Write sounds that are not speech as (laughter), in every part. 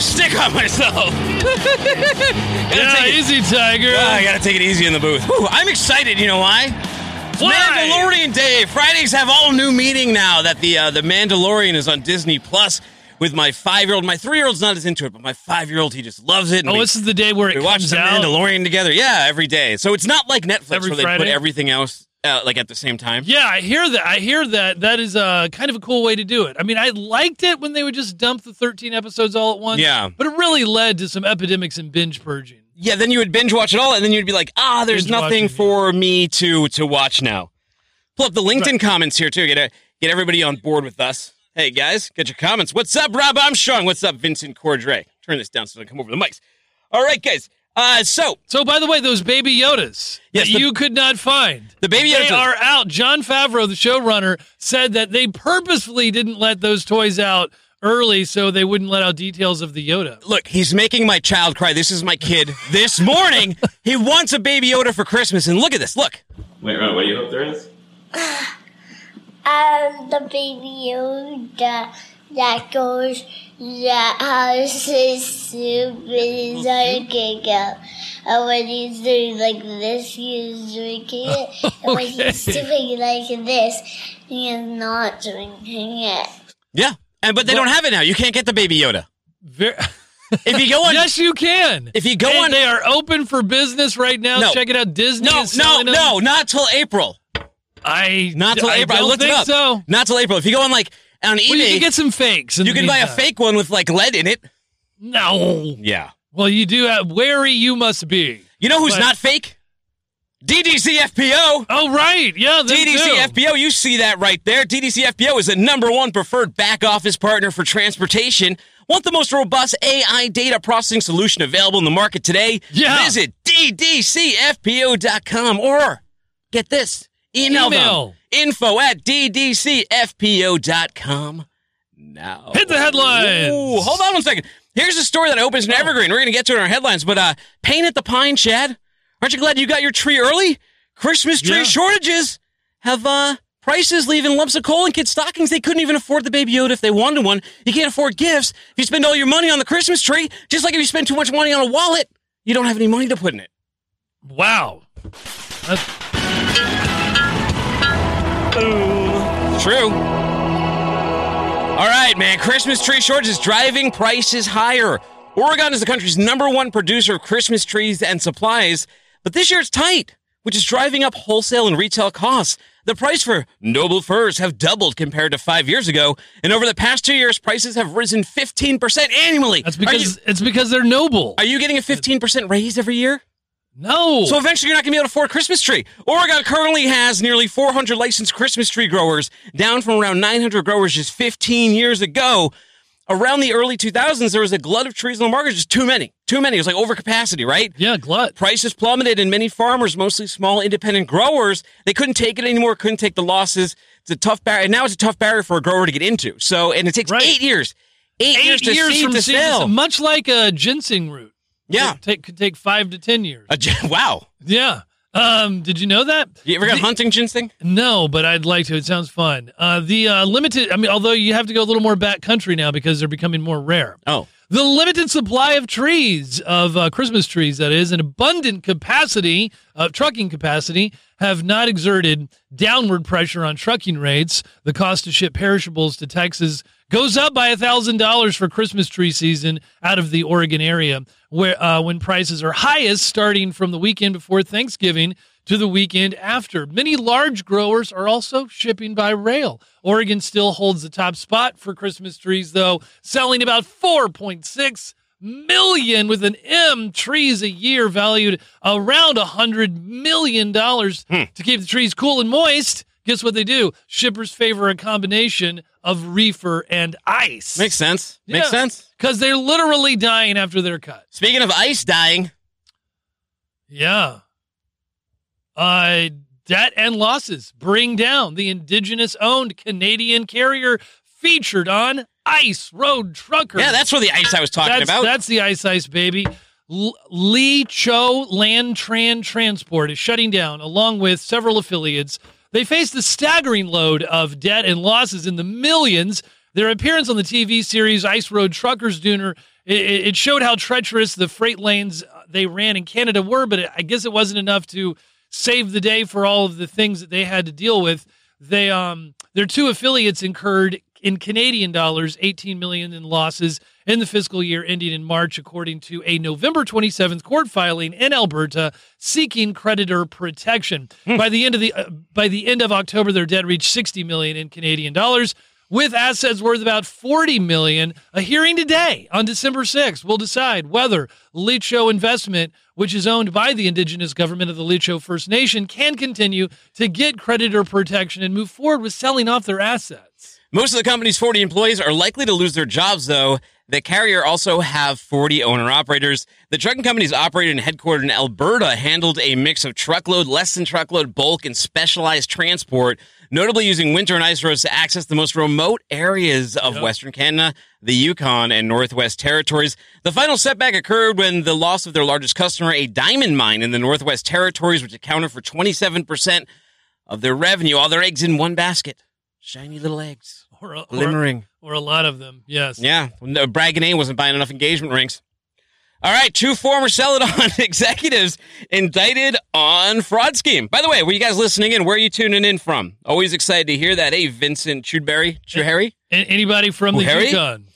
I just dropped the stick on myself. (laughs) Yeah, easy, Tiger. Ah, I gotta take it easy in the booth. Whew, I'm excited. You know why? Why? Mandalorian Day. Fridays have all new meaning now that the uh, the Mandalorian is on Disney Plus. With my five year old, my three year old's not as into it, but my five year old he just loves it. and oh, we- this is the day where it we watch the out. Mandalorian together. Yeah, every day. So it's not like Netflix Every where they put everything else uh, like at the same time. Yeah, I hear that. I hear that. That is uh, kind of a cool way to do it. I mean, I liked it when they would just dump the 13 episodes all at once. Yeah. But it really led to some epidemics and binge purging. Yeah, then you would binge watch it all, and then you'd be like, ah, there's Binge nothing watching, for me to to watch now. Pull up the LinkedIn comments here too. Get a, get everybody on board with us. Hey guys, get your comments. What's up, Rob Armstrong? What's up, Vincent Cordray? Turn this down so I can come over the mics. All right, guys. Uh, so So, by the way, those baby Yodas Yes, that the- you could not find, the baby they Yodas- are out. Jon Favreau, the showrunner, said that they purposefully didn't let those toys out early so they wouldn't let out details of the Yoda. look, he's making my child cry. This is my kid. This morning, he wants a baby Yoda for Christmas, and look at this. Look. Wait, Ron, what do you hope there is? (sighs) Um, the baby Yoda that goes that has his soup and he's drinking it. And when he's doing like this, he's drinking it. (laughs) And when he's Okay. doing like this, he is not drinking it. Yeah, and but they don't have it now. You can't get the baby Yoda. Very- If you go (laughs) on, yes, you can. If you go And on- they are open for business right now. No. Check it out. Disney no, is no, them. no, not till April. I Not till I April. I don't looked think it up. so. Not till April. If you go on like on eBay, Well, you can get some fakes. you can buy a fake one with like lead in it. No. Yeah. Well, you do have wary. You must be. You know who's But- not fake? DDC FPO. Oh right, yeah. them DDC too. FPO, you see that right there. DDC FPO is the number one preferred back office partner for transportation. Want the most robust AI data processing solution available in the market today? Yeah. Visit ddcfpo.com or get this email, Email. them info at ddcfpo.com now. Hit the headlines. Ooh, hold on one second. Here's a story that opens in Evergreen. We're going to get to it in our headlines, but uh, pain at the pine, Chad. Aren't you glad you got your tree early? Christmas tree Yeah. shortages have uh, prices leaving lumps of coal in kids' stockings. They couldn't even afford the baby Yoda if they wanted one. You can't afford gifts if you spend all your money on the Christmas tree. Just like if you spend too much money on a wallet, you don't have any money to put in it. Wow. That's, True. All right, man. Christmas tree shortage is driving prices higher. Oregon is the country's number one producer of Christmas trees and supplies, but this year it's tight, which is driving up wholesale and retail costs. The price for noble firs have doubled compared to five years ago, and over the past two years, prices have risen 15% annually. that's Are you, because it's because they're noble. are you getting a 15% raise every year? No. So eventually you're not going to be able to afford a Christmas tree. Oregon currently has nearly 400 licensed Christmas tree growers, down from around 900 growers just 15 years ago. Around the early 2000s, there was a glut of trees on the market, just too many. Too many. It was like overcapacity, right? yeah, glut. Prices plummeted, and many farmers, mostly small independent growers, they couldn't take it anymore, couldn't take the losses. It's a tough barrier. And now it's a tough barrier for a grower to get into. So, and it takes Right. eight years. Eight, years Eight to years seed from to seed sell. sale. much like a ginseng root. Yeah. Could take, could take five to ten years. Wow. Yeah. Um, did you know that? You ever got The- hunting ginseng? No, but I'd like to. It sounds fun. Uh, the uh, limited, I mean, although you have to go a little more back country now because they're becoming more rare. Oh. The limited supply of trees, of uh, Christmas trees, that is, an abundant capacity of trucking capacity have not exerted downward pressure on trucking rates. The cost to ship perishables to Texas goes up by $1,000 for Christmas tree season out of the Oregon area, where uh, when prices are highest starting from the weekend before Thanksgiving to the weekend after. Many large growers are also shipping by rail. Oregon still holds the top spot for Christmas trees, though, selling about 4.6 million with an M trees a year valued around a hundred million dollars Hmm. to keep the trees cool and moist. Guess what they do? Shippers favor a combination of reefer and ice. Makes sense. Makes sense. Because they're literally dying after they're cut. Speaking of ice dying, Yeah. Uh, debt and losses bring down the indigenous owned Canadian carrier featured on Ice Road Trucker. yeah, that's where the ice I was talking that's, about. That's the Ice Ice, baby. L- Lee Cho Land Tran Transport is shutting down, along with several affiliates, They faced a staggering load of debt and losses in the millions. Their appearance on the TV series Ice Road Truckers Dooner it, it showed how treacherous the freight lanes they ran in Canada were, but I guess it wasn't enough to save the day for all of the things that they had to deal with. They um their two affiliates incurred in Canadian dollars 18 million in losses in the fiscal year ending in March according to a November 27th court filing in Alberta seeking creditor protection. Hmm. By the end of the uh, by the end of October their debt reached 60 million in Canadian dollars with assets worth about 40 million. A hearing today on December 6th will decide whether Tlicho Investment, which is owned by the indigenous government of the Tlicho First Nation, can continue to get creditor protection and move forward with selling off their assets. Most of the company's 40 employees are likely to lose their jobs, though. The carrier also have 40 owner operators. The trucking company's operated and headquartered in Alberta handled a mix of truckload, less than truckload, bulk, and specialized transport notably using winter and ice roads to access the most remote areas of yep. Western Canada, the Yukon, and Northwest Territories. The final setback occurred when the loss of their largest customer, a diamond mine in the Northwest Territories, which accounted for 27% of their revenue, all their eggs in one basket. Shiny little eggs. Or a, glimmering. Or, or a lot of them, yes. Yeah. Bragging uh, A wasn't buying enough engagement rings. All right, two former Celadon (laughs) executives indicted on fraud scheme. By the way, were you guys listening in? Where are you tuning in from? Always excited to hear that. Hey, Vincent Chudberry, Chuhari? Anybody from the Yukon?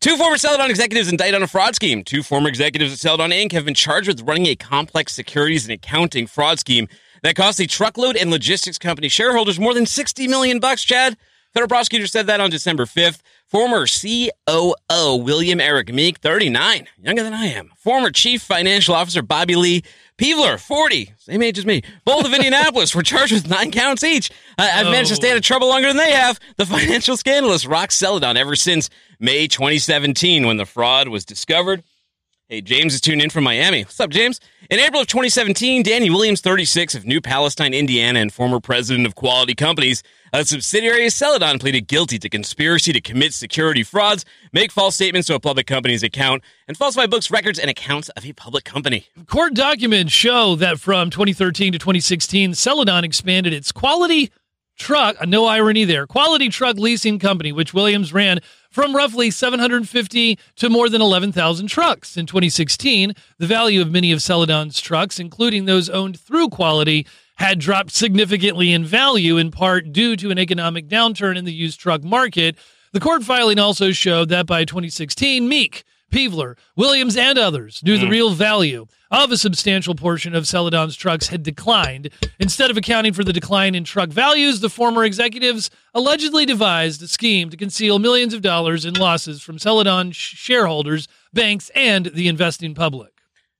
Two former Celadon executives indicted on a fraud scheme. Two former executives at Celadon Inc. have been charged with running a complex securities and accounting fraud scheme that cost the truckload and logistics company shareholders more than 60 million bucks, Chad. Federal prosecutor said that on December 5th. Former COO William Eric Meek, 39, younger than I am. Former Chief Financial Officer Bobby Lee Peevler, 40, same age as me. Both of (laughs) Indianapolis were charged with nine counts each. Uh, I've managed to stay out of trouble longer than they have. The financial scandalous rocked Celadon ever since May 2017 when the fraud was discovered. Hey, James is tuned in from Miami. What's up, James? In April of 2017, Danny Williams, 36, of New Palestine, Indiana, and former president of Quality Companies, a subsidiary of Celadon, pleaded guilty to conspiracy to commit security frauds, make false statements to a public company's account, and falsify books, records, and accounts of a public company. Court documents show that from 2013 to 2016, Celadon expanded its quality truck, uh, no irony there, quality truck leasing company, which Williams ran from roughly 750 to more than 11,000 trucks. In 2016, the value of many of Celadon's trucks, including those owned through Quality, had dropped significantly in value, in part due to an economic downturn in the used truck market. The court filing also showed that by 2016, Meek, Peevler, Williams, and others knew mm. the real value of a substantial portion of Celadon's trucks had declined. Instead of accounting for the decline in truck values, the former executives allegedly devised a scheme to conceal millions of dollars in losses from Celadon shareholders, banks, and the investing public.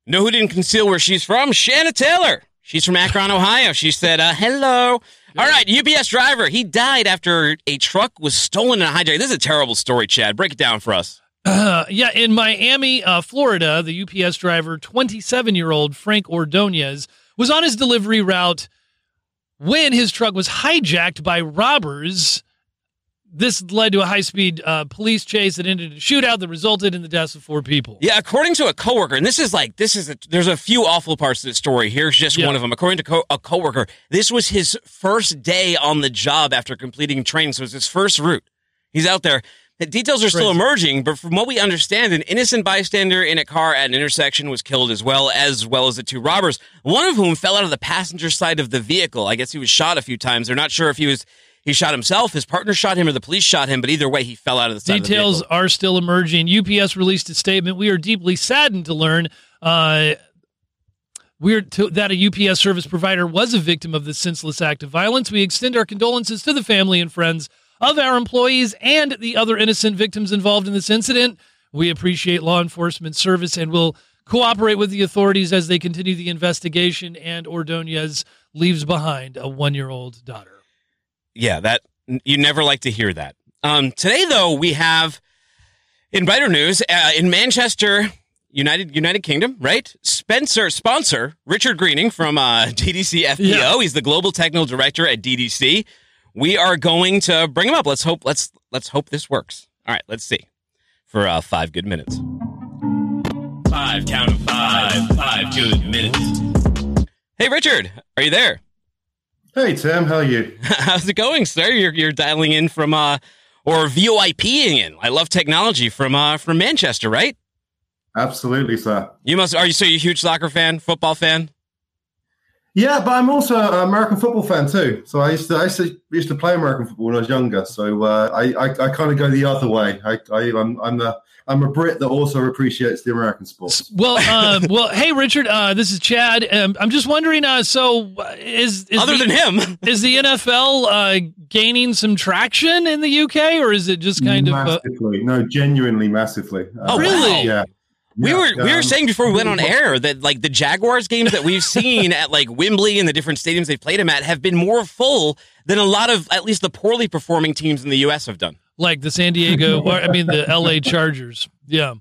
Know who didn't conceal where she's from? Shanna Taylor. She's from Akron, Ohio. She said, uh, hello. All right, UPS driver. He died after a truck was stolen in a hijack. This is a terrible story, Chad. Break it down for us. Uh, yeah, in Miami, uh, Florida, the UPS driver, 27 year old Frank Ordonez, was on his delivery route when his truck was hijacked by robbers. This led to a high speed uh, police chase that ended in a shootout that resulted in the deaths of four people. Yeah, according to a coworker, and this is like, this is, a, there's a few awful parts of the story. Here's just yeah. one of them. According to co- a coworker, this was his first day on the job after completing training. So it's his first route. He's out there. The details are still emerging, but from what we understand, an innocent bystander in a car at an intersection was killed as well, as well as the two robbers, one of whom fell out of the passenger side of the vehicle. I guess he was shot a few times. They're not sure if he was he shot himself, his partner shot him, or the police shot him, but either way, he fell out of the side Details of the are still emerging. UPS released a statement. We are deeply saddened to learn uh, we're to, that a UPS service provider was a victim of this senseless act of violence. We extend our condolences to the family and friends of our employees and the other innocent victims involved in this incident. We appreciate law enforcement service and will cooperate with the authorities as they continue the investigation. And Ordonez leaves behind a one year old daughter. Yeah, that you never like to hear that. Um, today, though, we have in brighter news uh, in Manchester, United United Kingdom, right? Spencer sponsor Richard Greening from uh, (laughs) DDC FPO. Yeah. He's the global technical director at DDC we are going to bring him up. Let's hope let's let's hope this works. All right, let's see. For uh, five good minutes. Five count of five, five good minutes. Hey Richard, are you there? Hey Tim, how are you? (laughs) How's it going, sir? You're you're dialing in from uh or VoIPing in. I love technology from uh from Manchester, right? Absolutely, sir. You must are you so you a huge soccer fan, football fan? Yeah, but I'm also an American football fan too. So I used to I used to, used to play American football when I was younger. So uh, I, I, I kind of go the other way. I, I I'm I'm the I'm a Brit that also appreciates the American sports. Well, uh, well, hey Richard, uh, this is Chad. Um, I'm just wondering. Uh, so is, is other the, than him, (laughs) is the NFL uh, gaining some traction in the UK, or is it just kind massively. of no, genuinely massively. Oh, really? Yeah. We Yeah, were we were um, saying before we went on air that like the Jaguars games that we've seen at like Wembley and the different stadiums they've played them at have been more full than a lot of at least the poorly performing teams in the US have done. like the San Diego, (laughs) or I mean the LA Chargers? Yeah.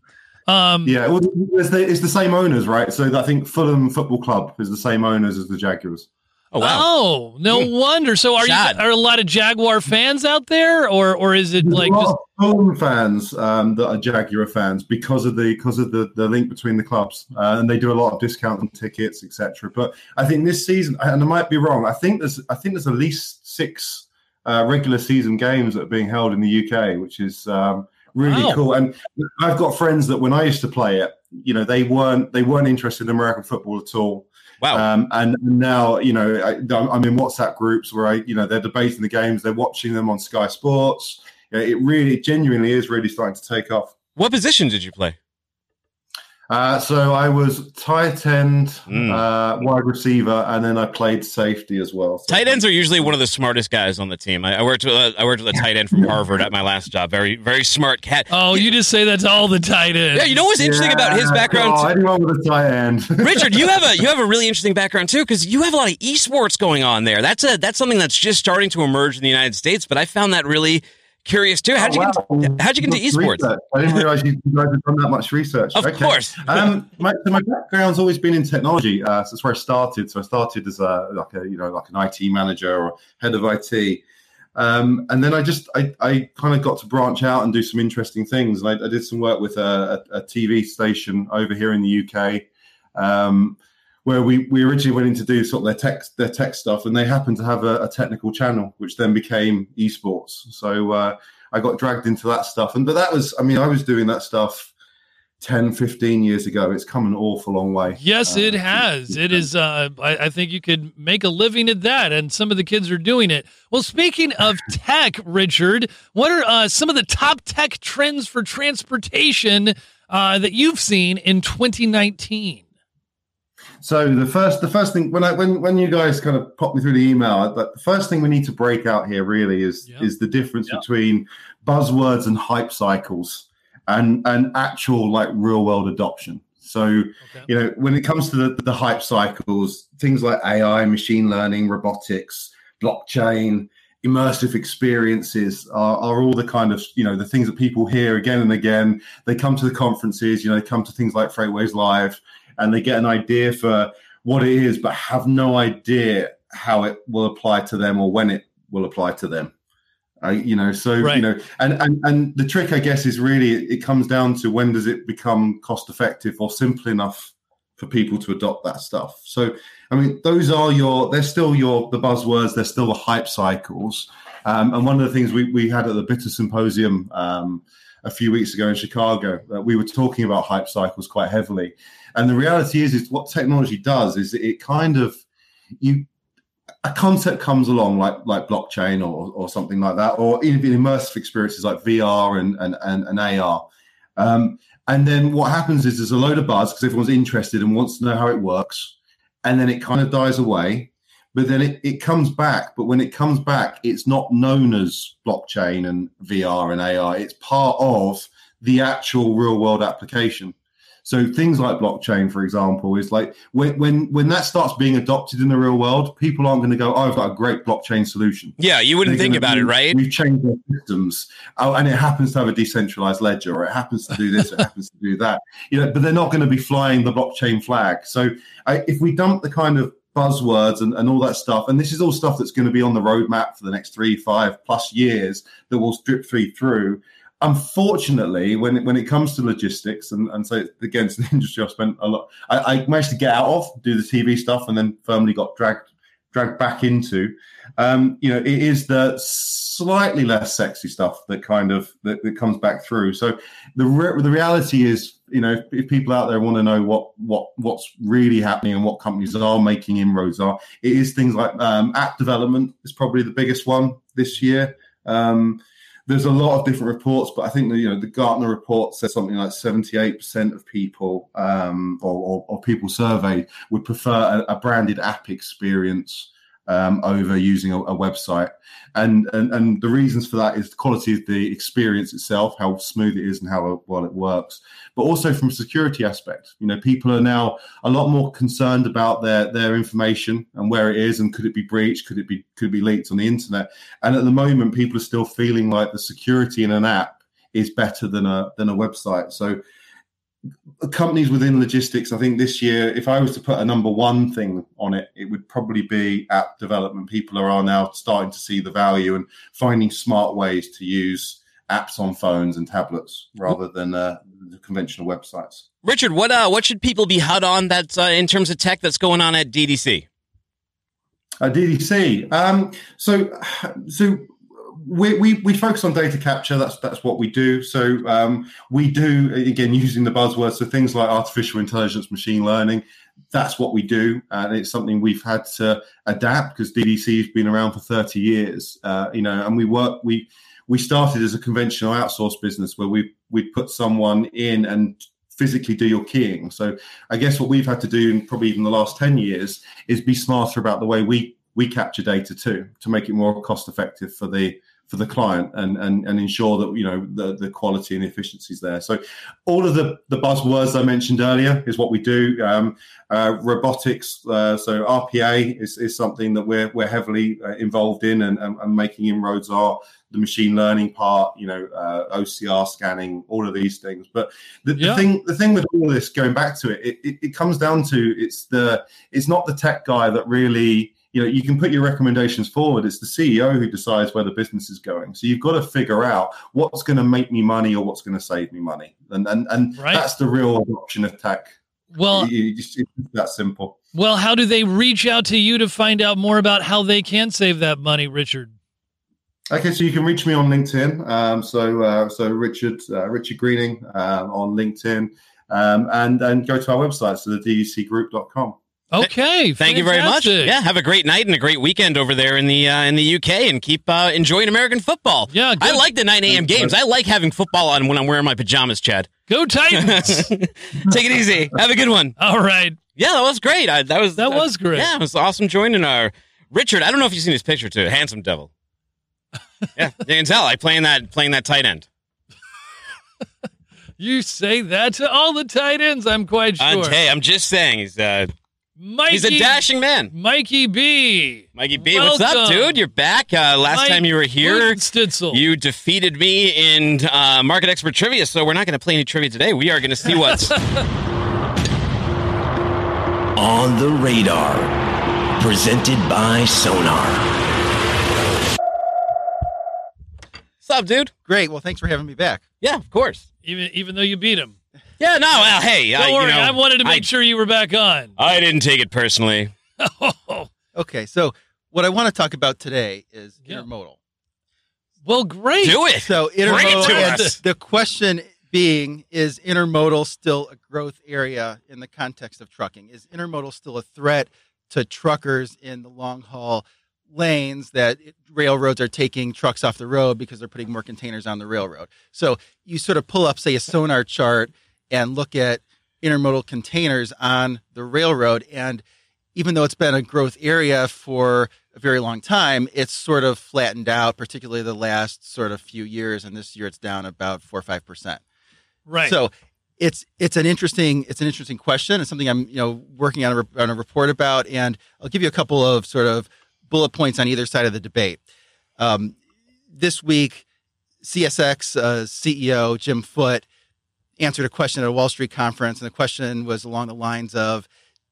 Um, Yeah, well, it's the, it's the same owners, right? So I think Fulham Football Club is the same owners as the Jaguars. Oh wow. Oh, no wonder. So are Chad. you are a lot of Jaguar fans out there, or or is it There's like a lot just of fans um, that are Jaguar fans because of the because of the, the link between the clubs, uh, and they do a lot of discount on tickets, etc. But I think this season, and I might be wrong, I think there's I think there's at least six uh, regular season games that are being held in the UK, which is um, really Wow. cool. And I've got friends that when I used to play it, you know, they weren't they weren't interested in American football at all. Wow. Um, and now, you know, I, I'm in WhatsApp groups where I, you know, they're debating the games, they're watching them on Sky Sports. You know, it really, genuinely is really starting to take off. what position did you play? Uh, so I was tight end, Mm. uh, wide receiver, and then I played safety as well. So- Tight ends are usually one of the smartest guys on the team. I, I worked with a, I worked with a tight end from (laughs) Harvard at my last job. Very very smart cat. oh, you just say that to all the tight ends. Yeah, you know what's interesting about his Yeah, background? Oh, anyone with a tight end. (laughs) Richard, you have a you have a really interesting background too because you have a lot of esports going on there. That's a that's something that's just starting to emerge in the United States, but I found that really curious too. How'd you get Oh, wow. into, how'd you get into esports? research. I didn't realize you guys had done that much research. Of course. um, my, so my background's always been in technology. Uh, so that's where I started. So I started as a like a you know like an IT manager or head of IT. Um, and then I just I, I kind of got to branch out and do some interesting things. And I, I did some work with a, a, a TV station over here in the UK, um, where we, we originally went in to do sort of their tech their tech stuff, and they happened to have a, a technical channel, which then became esports. So uh, I got dragged into that stuff, and but that was I mean I was doing that stuff 10, 15 years ago. It's come an awful long way. Yes, it Uh, has. It is. Uh, I, I think you could make a living at that, and some of the kids are doing it. Well, speaking of (laughs) tech, Richard, what are uh, some of the top tech trends for transportation uh, that you've seen in 2019? So the first, the first thing when I when when you guys kind of pop me through the email, the first thing we need to break out here really is Yeah. is the difference between buzzwords and hype cycles and and actual like real world adoption. So Okay. you know when it comes to the, the hype cycles, things like AI, machine learning, robotics, blockchain, immersive experiences are, are all the kind of you know the things that people hear again and again. They come to the conferences, you know, they come to things like FreightWaves Live and they get an idea for what it is, but have no idea how it will apply to them or when it will apply to them. Uh, you know, so Right. you know, and, and and the trick, I guess, is really it comes down to when does it become cost effective or simple enough for people to adopt that stuff. So, I mean, those are your they're still your the buzzwords, they're still the hype cycles. Um, and one of the things we, we had at the BiTA Symposium um, a few weeks ago in Chicago, uh, we were talking about hype cycles quite heavily. And the reality is, is what technology does is it kind of you a concept comes along like like blockchain or or something like that, or even immersive experiences like VR and and and, and AR. Um, and then what happens is there's a load of buzz because everyone's interested and wants to know how it works, and then it kind of dies away. But then it, it comes back. But when it comes back, it's not known as blockchain and VR and AR. It's part of the actual real world application. So things like blockchain, for example, is like when when when that starts being adopted in the real world, people aren't going to go, "Oh, I've got a great blockchain solution." Yeah, you wouldn't They're think about be, it, right? We've changed our systems, oh, and it happens to have a decentralized ledger, or it happens to do this, it happens to do that. You know, but they're not going to be flying the blockchain flag. So I, if we dump the kind of buzzwords and, and all that stuff, and this is all stuff that's going to be on the roadmap for the next three, five plus years that will drip feed through. Unfortunately, when it, when it comes to logistics, and, and so again, it's an (laughs) industry I've spent a lot. I, I managed to get out of, do the TV stuff, and then firmly got dragged dragged back into. Um, you know, it is the slightly less sexy stuff that kind of that, that comes back through. So the re- the reality is, you know, if, if people out there want to know what what what's really happening and what companies are making inroads are, it is things like um, app development is probably the biggest one this year. Um, there's a lot of different reports, but I think the you know the Gartner report says something like 78% of people um, or, or, or, people surveyed would prefer a, a branded app experience um, over using a, a website. And, and and the reasons for that is the quality of the experience itself, how smooth it is, and how well it works. But also from a security aspect, you know, people are now a lot more concerned about their their information and where it is, and could it be breached, could it be could it be leaked on the internet. And at the moment, people are still feeling like the security in an app is better than a than a website. So companies within logistics, I think this year, if I was to put a number one thing on it, it would probably be app development. People are now starting to see the value and finding smart ways to use apps on phones and tablets rather than uh, the conventional websites. Richard, what uh, what should people be hot on that uh, in terms of tech that's going on at DDC? Uh, DDC. Um, so, so we, we, we focus on data capture. That's that's what we do. So um, we do again using the buzzwords. So things like artificial intelligence, machine learning. That's what we do, and it's something we've had to adapt because DDC has been around for thirty years. Uh, you know, and we work we we started as a conventional outsource business where we we put someone in and physically do your keying. So I guess what we've had to do in probably even the last 10 years is be smarter about the way we we capture data too to make it more cost effective for the for the client and, and, and ensure that you know the, the quality and efficiencies there. So all of the, the buzzwords I mentioned earlier is what we do. Um, uh, robotics, uh, so RPA is, is something that we're we're heavily uh, involved in and, and, and, making inroads are the machine learning part, you know, uh, OCR scanning, all of these things. But the, yeah. the, thing the thing with all this, going back to it, it, it, it comes down to it's the it's not the tech guy that really you know you can put your recommendations forward. It's the ceo who decides where the business is going. So you've got to figure out what's going to make me money or what's going to save me money. And and, and right. that's the real adoption of tech. Well it's, that simple. Well how do they reach out to you to find out more about how they can save that money richard? Okay, so you can reach me on LinkedIn. Um, so, uh, so Richard uh, Richard Greening uh, on LinkedIn, um, and and go to our website, so the decgroup.com. Okay, thank fantastic. you very much. Yeah, have a great night and a great weekend over there in the uh, in the UK, and keep uh, enjoying American football. Yeah, good. I like the 9 a.m. games. I like having football on when I'm wearing my pajamas. Chad, go Titans! (laughs) (laughs) Take it easy. Have a good one. All right. Yeah, that was great. I, that was that was great. Yeah, it was awesome joining our Richard. I don't know if you've seen his picture too. Handsome devil. (laughs) yeah, you can tell. I playing that playing that tight end. you say that to all the tight ends. I'm quite sure. Uh, hey, I'm just saying he's. Uh, Mikey, He's a dashing man. Mikey B. Mikey B, Welcome. what's up, dude? You're back. Uh, last Mike time you were here, Stitzel. you defeated me in uh, Market Expert Trivia, so we're not going to play any trivia today. We are going to see what's (laughs) on the radar. Presented by Sonar. What's up, dude? Great. Well, thanks for having me back. Yeah, of course. Even even though you beat him. Yeah, no, well, hey, don't I, worry. You know, I wanted to make I, sure you were back on. I didn't take it personally. (laughs) okay, so what I want to talk about today is yeah. intermodal. Well, great. Do it. So intermodal. Bring it to us. The question being is intermodal still a growth area in the context of trucking? Is intermodal still a threat to truckers in the long haul lanes that railroads are taking trucks off the road because they're putting more containers on the railroad? So you sort of pull up, say, a sonar chart and look at intermodal containers on the railroad. And even though it's been a growth area for a very long time, it's sort of flattened out, particularly the last sort of few years. And this year it's down about four or five percent. Right. So it's it's an interesting it's an interesting question. It's something I'm you know working on a, on a report about, and I'll give you a couple of sort of bullet points on either side of the debate. Um, this week, CSX uh, CEO Jim Foote answered a question at a Wall Street conference, and the question was along the lines of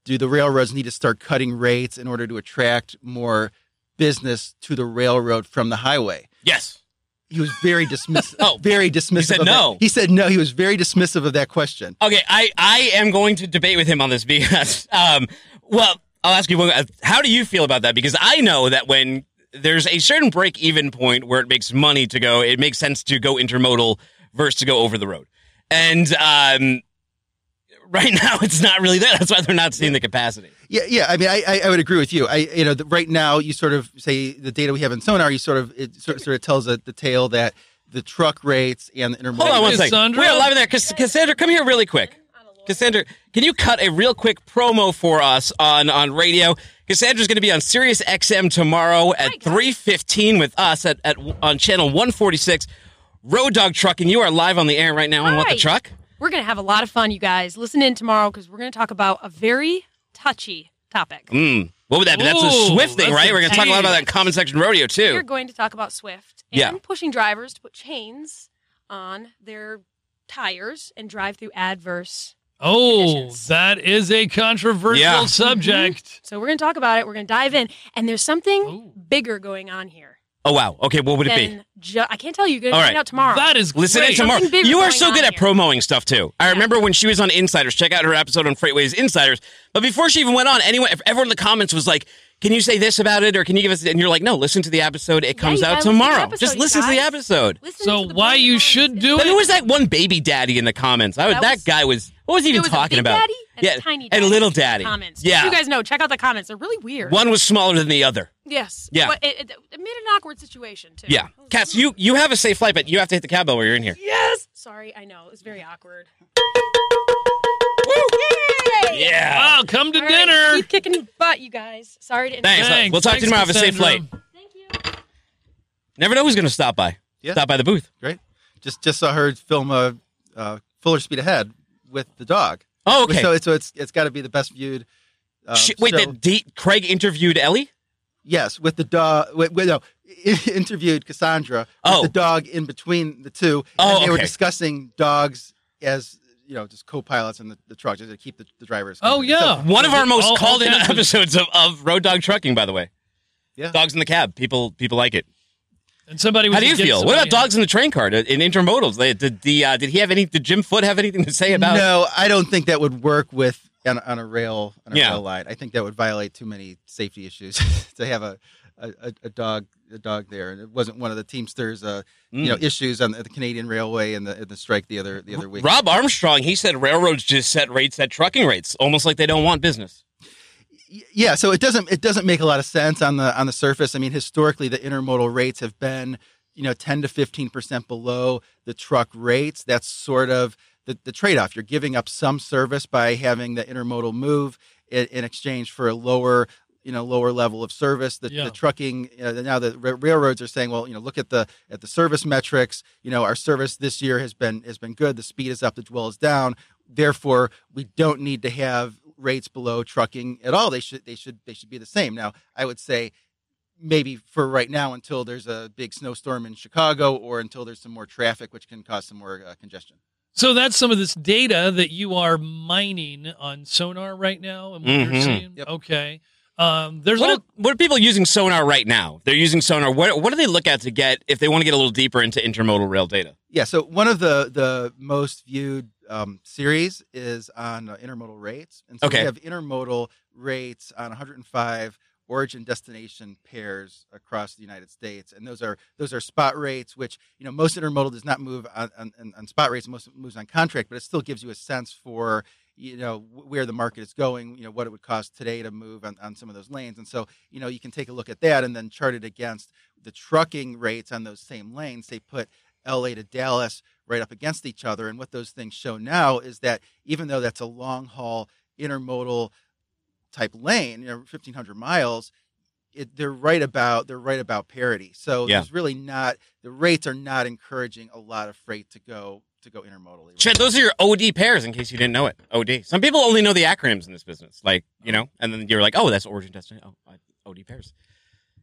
Do the railroads need to start cutting rates in order to attract more business to the railroad from the highway? Yes. He was very dismissive. (laughs) oh, very dismissive. He said no. That. He said no. He was very dismissive of that question. Okay, I, I am going to debate with him on this because, (laughs) um, well, I'll ask you one. uh, How do you feel about that? Because I know that when there's a certain break even point where it makes money to go, it makes sense to go intermodal versus to go over the road. And um, right (laughs) now, it's not really there. That's why they're not seeing the capacity. Yeah, yeah. I mean, I, I, I would agree with you. I, you know, the, right now, you sort of say the data we have in sonar. You sort of it sort of, sort of tells a, the tale that the truck rates and the intermodal. Hold on one second. Cassandra? We are live in there. Cass- Cassandra, come here really quick. Cassandra, can you cut a real quick promo for us on, on radio? Cassandra's going to be on Sirius XM tomorrow at 3.15 with us at, at on channel 146. Road Dog Trucking. You are live on the air right now on What the Right. Truck? We're going to have a lot of fun, you guys. Listen in tomorrow because we're going to talk about a very touchy topic. Mm. What would that be? That's a Ooh, Swift thing, that's right? We're going to talk a lot about that intense. comment section rodeo, too. We're too. going to talk about Swift and Yeah. pushing drivers to put chains on their tires and drive through adverse. Oh, Conditions. that is a controversial Yeah. subject. So we're going to talk about it. We're going to dive in. And there's something Ooh. bigger going on here. Oh, wow. Okay, what would it be? ju- I can't tell you. You're going to All find right. out tomorrow. That is Listen in great. tomorrow. Something bigger You are going so on good at here. promoting stuff too. I remember when she was on Insiders. Check out her episode on FreightWaves Insiders. But before she even went on, anyone, everyone in the comments was like, "Can you say this about it, or can you give us?" And you're like, "No, listen to the episode. It comes you out gotta listen to the tomorrow. episode, Just you listen to the guys. episode." Listen So to the why you should do But it? who was that one baby daddy in the comments? I, that That was- guy was. What was he even There was a talking big about? daddy and yeah, a tiny and little daddy. Comments. Yeah, You guys know. Check out the comments. They're really weird. one was smaller than the other. Yes. Yeah. But it, it, it made an awkward situation too. Yeah, Cass, you you have a safe flight, but you have to hit the cowbell where you're in here. Yes. Sorry, I know. It was very awkward. Yeah. Wow, come to All right, dinner. Keep kicking butt, you guys. Sorry to Thanks. Thanks. We'll talk to you tomorrow. Have a safe flight. Cassandra. flight. Never know who's going to stop by. Yeah. Stop by the booth. Great. Just just saw her film a uh, Fuller Speed Ahead with the dog. Oh, okay. So it's so it's it's got to be the best viewed. Um, Sh- wait, show. that D- Craig interviewed Ellie? Yes, with the dog. Wait, wait, no, (laughs) interviewed Cassandra with Oh. the dog in between the two. Oh, and they were discussing dogs as you know, just co-pilots in the, the truck just to keep the, the drivers. Oh company. yeah, One of our most All- all called in episodes of, of Road Dog Trucking, by the way. Yeah. Dogs in the cab. People people like it. And somebody. Was How do you feel? What somebody about dogs in the train car in intermodals? Did the uh, did he have any? Did Jim Foote have anything to say about? No, I don't think that would work with on, on a rail on a Yeah. rail line. I think that would violate too many safety issues (laughs) to have a, a, a- a dog a dog there. And it wasn't one of the Teamsters uh, you know Mm. issues on the Canadian Railway and the, and the strike the other the other week. Rob Armstrong, he said railroads just set rates at trucking rates, almost like they don't want business. Yeah so it doesn't it doesn't make a lot of sense on the on the surface. I mean historically the intermodal rates have been you know 10 to 15 percent below the truck rates. That's sort of the, the trade-off. You're giving up some service by having the intermodal move in, in exchange for a lower you know lower level of service. The, Yeah. the trucking uh, now the ra- railroads are saying well you know look at the at the service metrics. You know our service this year has been has been good. The speed is up the dwell is down. Therefore we don't need to have rates below trucking at all they should they should they should be the same now i would say maybe for right now until there's a big snowstorm in chicago or until there's some more traffic which can cause some more uh, congestion So that's some of this data that you are mining on sonar right now, and what Mhm. you're seeing. Yep. Okay. Um, there's What all, are, what are people using sonar right now? They're using sonar. What what do they look at to get if they want to get a little deeper into intermodal rail data? Yeah, so one of the the most viewed um, series is on uh, intermodal rates, and so Okay. we have intermodal rates on 105 origin destination pairs across the United States, and those are those are spot rates, which you know most intermodal does not move on, on, on- spot rates, most moves on contract, but it still gives you a sense for you know where the market is going, you know what it would cost today to move on, on some of those lanes, and so you know you can take a look at that and then chart it against the trucking rates on those same lanes. They put LA to Dallas right up against each other. And what those things show now is that even though that's a long haul intermodal type lane, you know, 1500 miles, it, they're right about they're right about parity. So Yeah. there's really not the rates are not encouraging a lot of freight to go to go intermodally. Chad, those are your OD pairs, in case you didn't know it. OD. Some people only know the acronyms in this business, like you know, and then you're like, oh, that's origin destination. Oh, OD pairs.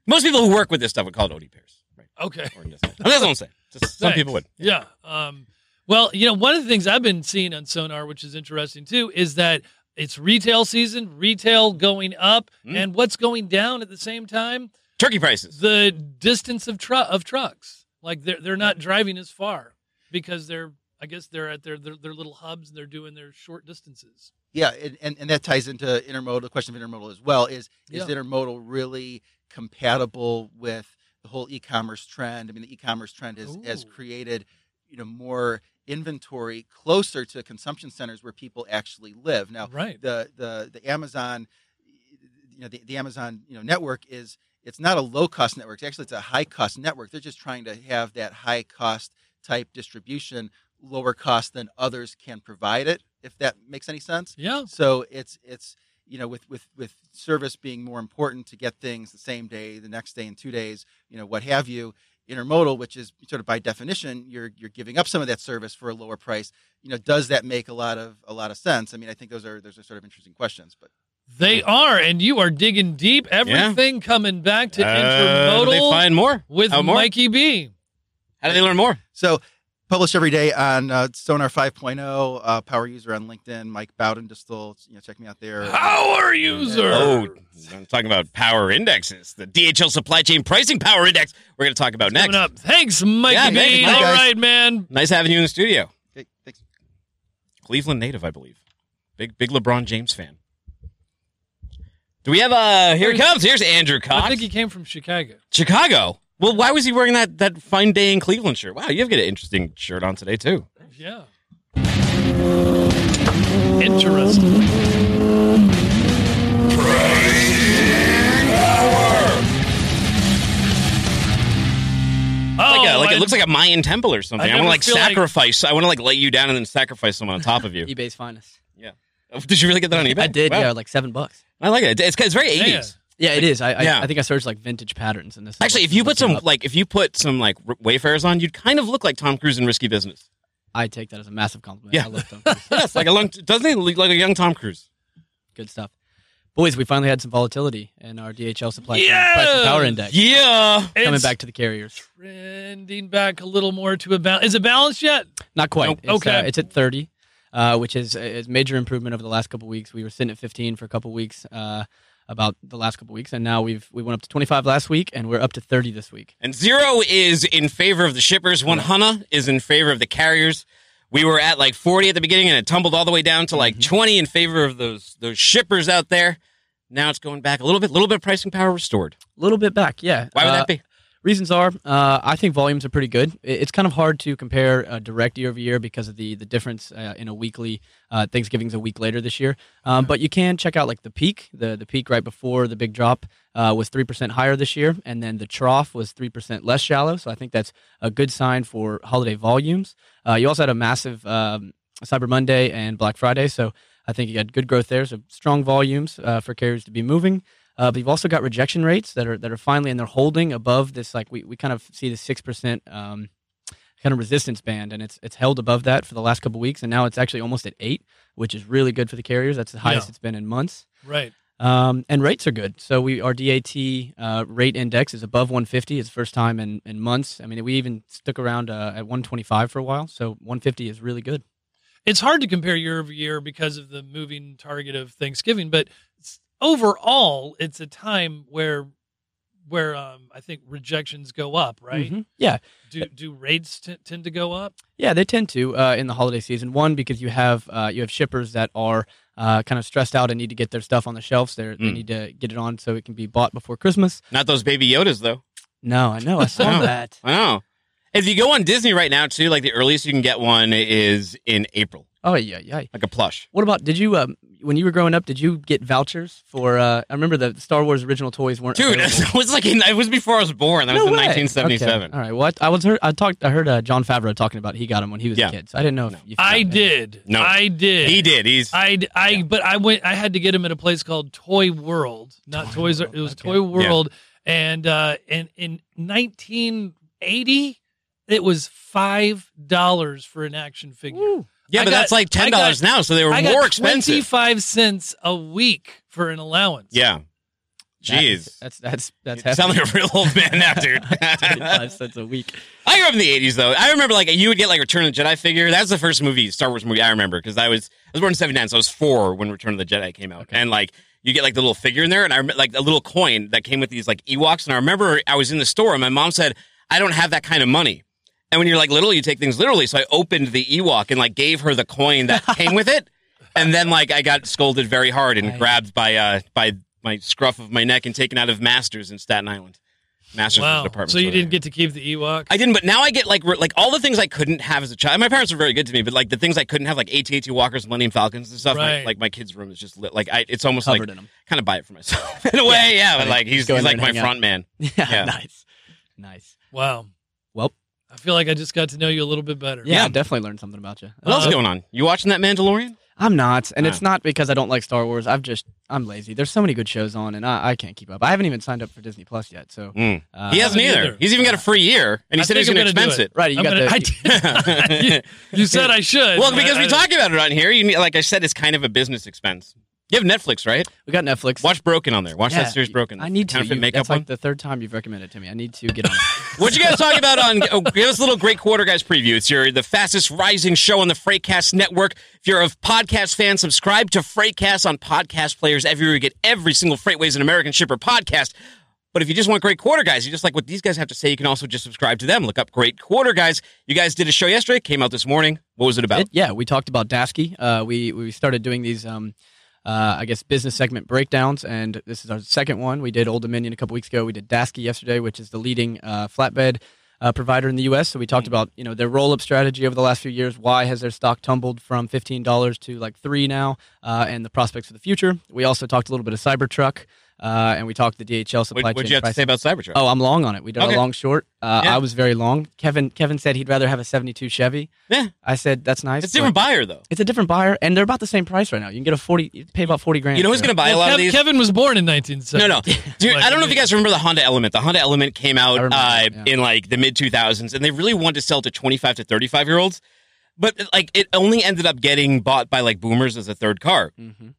Most people who work with this stuff would call it OD pairs, right? okay. Origin destination. I'm just gonna say. Just some people would. Yeah. Um, well, you know, one of the things I've been seeing on Sonar, which is interesting too, is that it's retail season, retail going up, Mm. and what's going down at the same time? Turkey prices. The distance of tru- of trucks. Like they're they're not driving as far because they're I guess they're at their their, their little hubs and they're doing their short distances. Yeah, and, and, and that ties into intermodal. The question of intermodal as well is is Yeah. intermodal really compatible with the whole e-commerce trend? I mean, the e-commerce trend has has created you know more inventory closer to consumption centers where people actually live. Now, Right. the the the Amazon, you know, the, the Amazon you know network is it's not a low cost network. Actually, it's a high cost network. They're just trying to have that high cost type distribution, lower cost than others can provide it. If that makes any sense. Yeah. So it's it's you know with with with service being more important to get things the same day, the next day, in two days, you know what have you. Intermodal, which is sort of by definition, you're you're giving up some of that service for a lower price. You know, does that make a lot of a lot of sense? I mean, I think those are those are sort of interesting questions. But They are, and you are digging deep. Everything coming back to Uh, intermodal they find more with more? Mikey B. How do they learn more? so published every day on uh, Sonar 5.0, uh, power user on LinkedIn, Mike Baudendistel. You know, check me out there. Power user. Oh, I'm talking about power indexes, the DHL supply chain pricing power index. We're going to talk about next. Coming up. Thanks, Mikey Yeah, B. thanks, All Mike, guys. right, man. Nice having you in the studio. Okay, thanks. Cleveland native, I believe. Big big LeBron James fan. Do we have uh here he comes. Here's Andrew I Cox. think he came from Chicago. Chicago. Well, why was he wearing that that fine day in Cleveland shirt? Wow, you've got an interesting shirt on today too. Yeah. Interesting. Uh, oh, Like a, like I- it looks like a Mayan temple or something. I I, want to like feel like- sacrifice. I want to like lay you down and then sacrifice someone on top of you. (laughs) eBay's finest. Yeah. Oh, did you really get that on (laughs) eBay? I did, Wow. yeah, like seven bucks. I like it. It's, it's very Yeah. 80s. Yeah, it is. I I, Yeah. I think I searched like vintage patterns, in this. Actually, if you put some up. like if you put some like r- Wayfarers on, you'd kind of look like Tom Cruise in Risky Business. I take that as a massive compliment. Yeah. I love them. (laughs) yes, like a long. Doesn't he look like a young Tom Cruise? Good stuff. Boys, we finally had some volatility in our DHL supply chain Yeah! price and power index. Yeah. Coming It's back to the carriers. trending back a little more to a balance. Is it balanced yet? Not quite. Nope. It's, Okay. uh, it's at 30, uh, which is a is major improvement over the last couple weeks. We were sitting at 15 for a couple weeks, uh, about the last couple weeks, and now we've we went up to 25 last week, and we're up to 30 this week. And zero is in favor of the shippers. One hundred is in favor of the carriers. We were at like forty at the beginning, and it tumbled all the way down to like twenty in favor of those those shippers out there. Now it's going back a little bit. a little bit of pricing power restored. A little bit back, yeah. Why would Uh, that be? Reasons are, uh, I think volumes are pretty good. It's kind of hard to compare uh, direct year over year because of the the difference uh, in a weekly. Uh, Thanksgiving's a week later this year, um, but you can check out like the peak. The the peak right before the big drop uh, was three percent higher this year, and then the trough was three percent less shallow. So I think that's a good sign for holiday volumes. Uh, you also had a massive um, Cyber Monday and Black Friday, so I think you had good growth there. So strong volumes uh, for carriers to be moving. Uh, but you've also got rejection rates that are that are finally and they're holding above this like we, we kind of see the six percent um, kind of resistance band and it's it's held above that for the last couple weeks and now it's actually almost at eight, which is really good for the carriers. That's the highest Yeah. it's been in months. Right. Um, and rates are good. So we our DAT uh, rate index is above 150. It's the first time in, in months. I mean, we even stuck around uh, at 125 for a while. So 150 is really good. It's hard to compare year over year because of the moving target of Thanksgiving, but overall, it's a time where where um, I think rejections go up. Right? Mhm. Yeah. Do do rates t- tend to go up? Yeah, they tend to uh, in the holiday season. One because you have uh, you have shippers that are uh, kind of stressed out and need to get their stuff on the shelves. They're, They Mm. need to get it on so it can be bought before Christmas. Not those baby Yodas though. No, I know. I saw (laughs) No. that. I know. If you go on Disney right now too, like the earliest you can get one is in April, Oh yeah, yeah. like a plush. What about? Did you um, when you were growing up? Did you get vouchers for? Uh, I remember the Star Wars original toys weren't. Dude, (laughs) it was like in, it was before I was born. That was No in way. 1977. Okay. All right. Well, I, I was heard. I talked. I heard uh, Jon Favreau talking about he got him when he was Yeah. a kid. So I didn't know if you. I forgot that. did. No. I did. He did. He's I, I Yeah. but I went I had to get him at a place called Toy World, not Toys R- World, it was okay. Toy World and uh and in 1980 it was $5 for an action figure. Yeah, I but got- that's like ten dollars now, so they were I got more expensive. 25 cents a week for an allowance. Yeah. That is- Jeez. That's that's that's. You sound like a real old man now, dude. (laughs) Twenty-five cents a week. I grew up in the '80s, though. I remember like you would get like Return of the Jedi figure. That's the first movie, Star Wars movie I remember because I was I was born in '79, so I was four when Return of the Jedi came out, and like you get like the little figure in there, and I remember like a little coin that came with these like Ewoks, and I remember I was in the store, and my mom said, "I don't have that kind of money." And when you're like little, you take things literally. So I opened the Ewok and like gave her the coin that (laughs) came with it. and then like I got scolded very hard and Right. grabbed by uh by my scruff of my neck and taken out of Masters in Staten Island. Masters was Wow. the department. So you store didn't get to keep the Ewok? I didn't, but now I get like re- like all the things I couldn't have as a child. My parents were very good to me, but like the things I couldn't have, like AT-AT Walkers, Millennium Falcons, and stuff. Right. Like, like my kid's room is just lit. Like I, it's almost Covered like in them. kind of buy it for myself (laughs) in a way. Yeah, but like he's, Just go he's there like and my hang out. front man. (laughs) Yeah, Yeah. nice, nice. Wow. Well, I feel like I just got to know you a little bit better. yeah, Yeah. I definitely learned something about you. What else is Uh, going on? You watching that Mandalorian? I'm not, and it's not because I don't like Star Wars. I've just I'm lazy. There's so many good shows on, and I, I can't keep up. I haven't even signed up for Disney Plus yet. So Mm. uh, he hasn't either. either. He's even got a free year, and he I said he's think going I'm to gonna do expense it. right. You I'm got gonna- the (laughs) I (laughs) did- you, you said I should. Well, because I- we I- talk about it on here, you need, like I said, it's kind of a business expense. You have Netflix, right? we got Netflix. Watch Broken on there. Watch Yeah, that series Broken. I need to. You- makeup that's like the third time you've recommended it to me. I need to get on. it. (laughs) What'd you guys talk about on? Oh, give us a little great quarter guys preview. It's your the fastest rising show on the Freightcast network. If you're a podcast fan, subscribe to Freightcast on podcast players everywhere. You get every single FreightWaves and American Shipper podcast. But if you just want great quarter guys, you just like what these guys have to say, you can also just subscribe to them. Look up great quarter guys. You guys did a show yesterday, came out this morning. What was it about? It- yeah, we talked about Daseke. Uh, we we started doing these, um, uh, I guess, business segment breakdowns, and this is our second one. We did Old Dominion a couple weeks ago. We did Daseke yesterday, which is the leading uh, flatbed uh, provider in the U.S. So we talked about you know their roll up strategy over the last few years. Why has their stock tumbled from fifteen dollars to like three now, uh, and the prospects for the future. We also talked a little bit of Cybertruck. Uh, and we talked the DHL supply What, chain. what'd you have to say about Cybertruck? Oh, I'm long on it. We did Okay. a long short. Uh, Yeah. I was very long. Kevin Kevin said he'd rather have a 72 Chevy. Yeah. I said that's nice. it's a different buyer though. it's a different buyer, and they're about the same price right now. You can get a 40, you pay about 40 grand. You know who's going to it. buy a Well, lot Kev- of these? Kevin was born in 1970. No, no, (laughs) dude. Like, I don't know if you guys remember the Honda Element. The Honda Element came out remember uh, that, yeah. in like the mid 2000s, and they really wanted to sell to 25 to 35 year olds, but like it only ended up getting bought by like boomers as a third car. Mhm.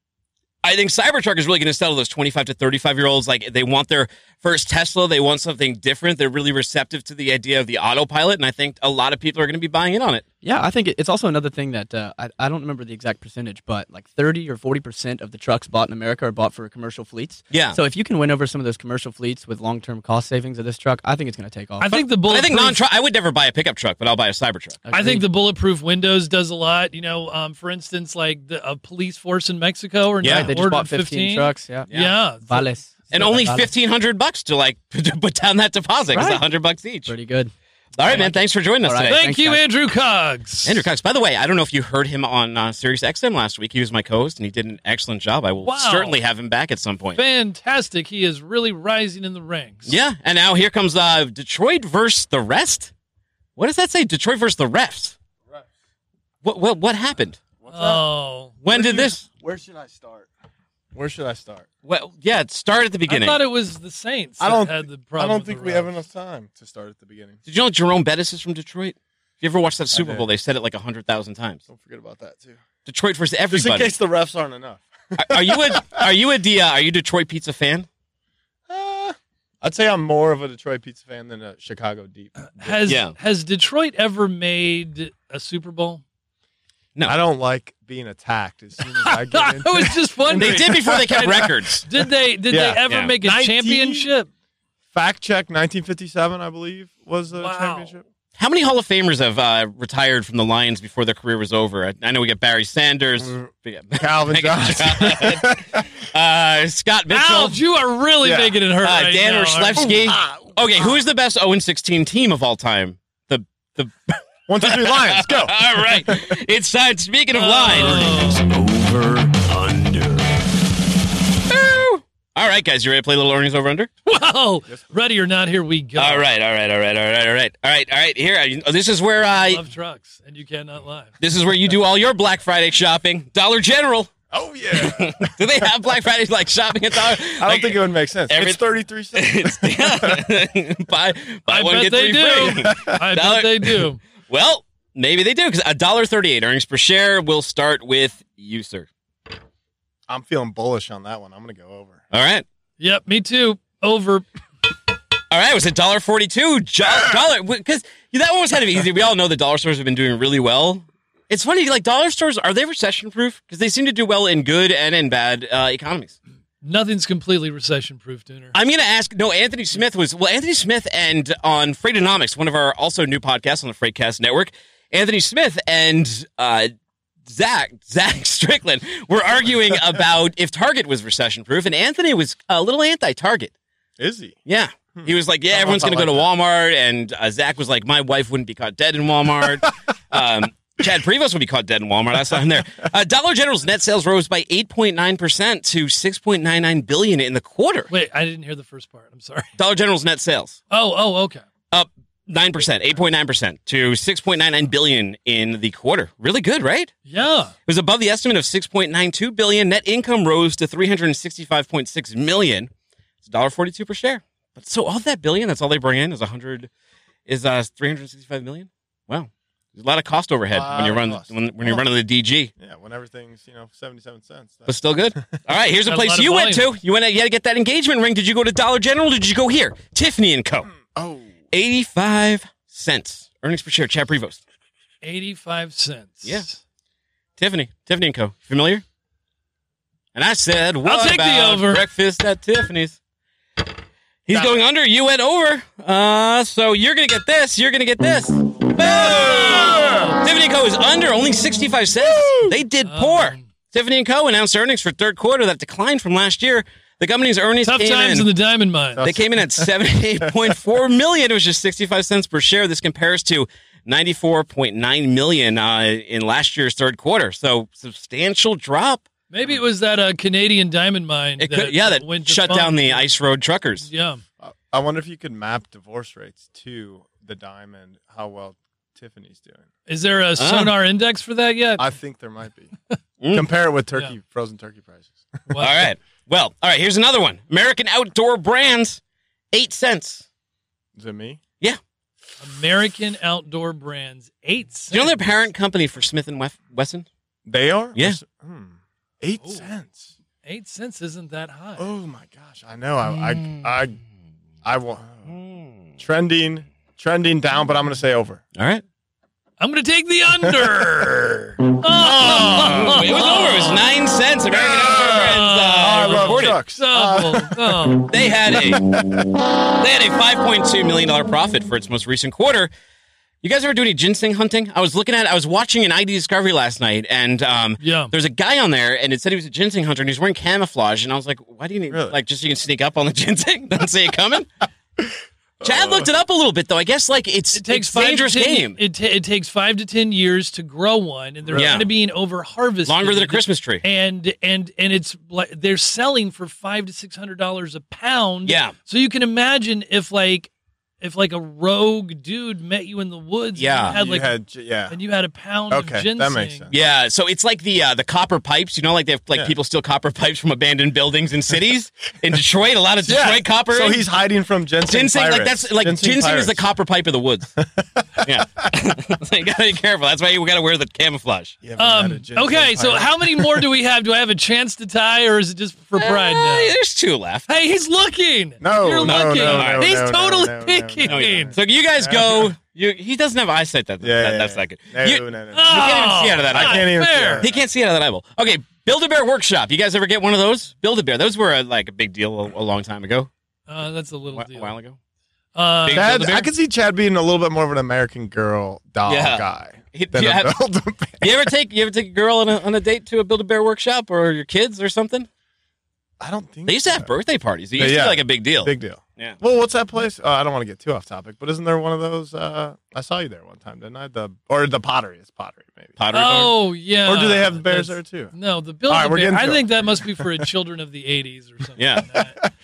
I think Cybertruck is really going to sell to those 25 to 35 year olds. Like they want their first Tesla, they want something different. They're really receptive to the idea of the autopilot, and I think a lot of people are going to be buying in on it. Yeah, I think it's also another thing that uh, I, I don't remember the exact percentage, but like 30 or 40 percent of the trucks bought in America are bought for commercial fleets. Yeah. So if you can win over some of those commercial fleets with long term cost savings of this truck, I think it's going to take off. I think the But I think bulletproof. non I would never buy a pickup truck, but I'll buy a Cybertruck. I think the bulletproof windows does a lot. You know, um, for instance, like the, a police force in Mexico or Yeah, yeah, not they just bought 15, trucks. Yeah. Yeah, Vales. And only Vales. 1500 bucks to like (laughs) to put down that deposit. It's Right. 100 bucks each. Pretty good. All right, man. Thanks for joining us All right. today. Thank Thanks, you, guys. Andrew Cogs. Andrew Cox. By the way, I don't know if you heard him on uh, Sirius XM last week. He was my co-host, and he did an excellent job. I will Wow. certainly have him back at some point. fantastic. He is really rising in the ranks. Yeah, and now here comes uh, Detroit versus the rest. What does that say? Detroit versus the refs. What what what happened? Oh, When did this? Where should I start? Where should I start? Well, yeah, start at the beginning. I thought it was the Saints. I don't. had the problem I don't think we have enough time to start at the beginning. Did you know Jerome Bettis is from Detroit? If you ever watched that Super. Bowl, they said it like hundred thousand times. Don't forget about that too. Detroit versus Just in case the refs aren't enough. are, are you a are you a D- uh, are you a Detroit pizza fan? Uh, I'd say I'm more of a Detroit pizza fan than a Chicago deep. Has Yeah. Has Detroit ever made a Super Bowl? No. I don't like being attacked as soon as I get (laughs) I into was just (laughs) wondering. They did before they kept (laughs) records. Did they? Did Yeah. they ever Yeah. make a 19 championship? Fact check 1957, I believe, was the Wow. championship. How many Hall of Famers have uh, retired from the Lions before their career was over? I, I know we got Barry Sanders, Mm. we got Calvin Megatron Johnson. John, uh, Scott Mitchell, Alge, you are really Yeah. making it hurt. uh, right Dan now, aren't you? Orlovsky. Okay, who is the best 0 16 team of all time? The the. One, two, three, Lions, go. (laughs) all right, it's time. Speaking of Oh. lines, Over under. all right, guys, you ready to play a little earnings over under? (laughs) Whoa! Ready or not, here we go. All right, all right, all right, all right, all right, all right, all right. Here, I- this is where I. Love trucks, and you cannot lie. This is where you do all your Black Friday shopping. Dollar General. Oh yeah. (laughs) Do they have Black Friday like shopping at Dollar? I don't think it would make sense. every- it's 33 cents. it's buy buy I one bet get they three do. free. I Dollar- bet they do. Well, maybe they do because a dollar thirty-eight earnings per share. will start with you, sir. I'm feeling bullish on that one. I'm going to go over. All right, Yep, me too. Over. all right. It was a dollar forty-two. Dollar because that one was kind of easy. We all know the dollar stores have been doing really well. It's funny, like dollar stores, are they recession-proof? Because they seem to do well in good and in bad uh, economies. Nothing's completely recession-proof, Dooner. I'm going to ask. No, Anthony Smith was well. Anthony Smith and on Freightonomics, one of our also new podcasts on the Freightcast Network. Anthony Smith and uh, Zach, Zach (laughs) Strickland were arguing (laughs) about if Target was recession proof, and Anthony was a little anti Target. Is he? Yeah. He was like, yeah, I don't know everyone's if I going to go to like Walmart. And uh, Zach was like, my wife wouldn't be caught dead in Walmart. (laughs) um, Chad Prevost would be caught dead in Walmart. I saw him there. Uh, Dollar General's net sales rose by 8.9% to 6.99 billion in the quarter. Wait, I didn't hear the first part. I'm sorry. Dollar General's net sales Oh, oh, okay. up 9%, 8.9% to 6.99 billion in the quarter. Really good, right? Yeah. It was above the estimate of 6.92 billion. Net income rose to 365.6 million. It's $1.42 per share. But so of that billion, that's all they bring in is 100 is uh 365 million. Wow. There's a lot of cost overhead when you Lot run of cost. when, when you're running the DG. Yeah, when everything's you know seventy seven cents. But still good. (laughs) All right, here's a Got a place you went to. You went. You had to get that engagement ring. Did you go to Dollar General? Did you go here? Tiffany and Co. Oh, 85 cents earnings per share. Chad Prevost. 85 cents. Yeah. Tiffany. Tiffany and Co. Familiar? And I said, what take the about over. breakfast at Tiffany's? He's going under. You went over. Uh, so you're gonna get this. You're gonna get this. Boom! Tiffany and Co. is under only 65 cents. They did poor. Um, Tiffany and Co. announced earnings for third quarter that declined from last year. The company's earnings Tough came times in. in the diamond mine. They came in at 78.4 (laughs) million. It was just 65 cents per share. This compares to 94.9 million uh, in last year's third quarter. So substantial drop. Maybe it was that uh, Canadian diamond mine. It could, yeah, that went shut defunct. down the ice road truckers. Yeah. I- I wonder if you could map divorce rates to the diamond. How well Tiffany's doing? Is there a sonar index for that yet? I think there might be. (laughs) Mm. Compare it with turkey frozen turkey prices. (laughs) Well, All right. Well, all right. Here's another one. American Outdoor Brands, eight cents. Is it me? Yeah. American outdoor brands, eight cents. Do you know their parent company for Smith and Wef- Wesson? They are. Yeah. Hmm. Eight Ooh. cents. Eight cents isn't that high. Oh my gosh! I know. I I I, I will. Trending trending down, but I'm going to say over. All right. I'm going to take the under. (laughs) Oh, it was over. It was nine cents. American Outdoor Brands I uh, love reported. trucks. Double. Oh. They had a they had a five point two million dollar profit for its most recent quarter. You guys ever do any ginseng hunting? I was looking at I was watching an ID Discovery last night, and um, Yeah. there's a guy on there, and it said he was a ginseng hunter, and he's wearing camouflage, and I was like, why do you need Really? like just so you can sneak up on the (laughs) ginseng? Don't see it coming. Chad uh, looked it up a little bit though. I guess like it's It takes it's dangerous 10, game. It, ta- it takes five to ten years to grow one, and they're Yeah. going to be over harvested Longer than a Christmas tree. And and and it's like they're selling for five to six hundred dollars a pound. Yeah. So you can imagine if like if like a rogue dude met you in the woods. Yeah. And you had You like had yeah. and you had a pound Okay, of that ginseng. makes sense. Yeah, so it's like the uh, the copper pipes. You know, like they have like Yeah. people steal copper pipes from abandoned buildings in cities. (laughs) in Detroit, a lot of Detroit copper. So he's hiding from ginseng. ginseng, like pirates. that's like ginseng, is the copper pipe of the woods. (laughs) yeah, so (laughs) you gotta be careful. That's why you gotta wear the camouflage. You ever met a Um, ginseng okay, so how many more do we have? Do I have a chance to tie, or is it just for pride Uh, now? there's two left. Hey, he's looking. No, You're no, looking. no, no, he's no, no, totally no, no, picking. Oh, yeah. So you guys go. You, he doesn't have eyesight. That, Yeah, that yeah, that's yeah. not good. No, You- no, no, no. Oh, You can't even see out of that I eyeball. can't even see fair. out. He can't see out of that eyeball. Okay, Build a Bear Workshop. You guys ever get one of those? Build a Bear. Those were uh like a big deal a, a long time ago. Uh, that's a little A deal. while ago. Uh, Big Chad, I could see Chad being a little bit more of an American Girl doll Yeah. guy He- than you a have- Build-A-Bear. You ever take you ever take a girl on a, on a date to a Build a Bear workshop or your kids or something? I don't think They used to so. have birthday parties. It used to Yeah. be like a big deal. Big deal. Yeah. Well, what's that place? Uh, I don't want to get too off topic, but isn't there one of those? Uh, I saw you there one time, didn't I? The or the pottery. It's pottery, maybe. Pottery barn. oh yeah. Or do they have bears That's- there too? No, the build All right, bear. I to think that must be for a children of the '80s or something. Yeah. like that. (laughs)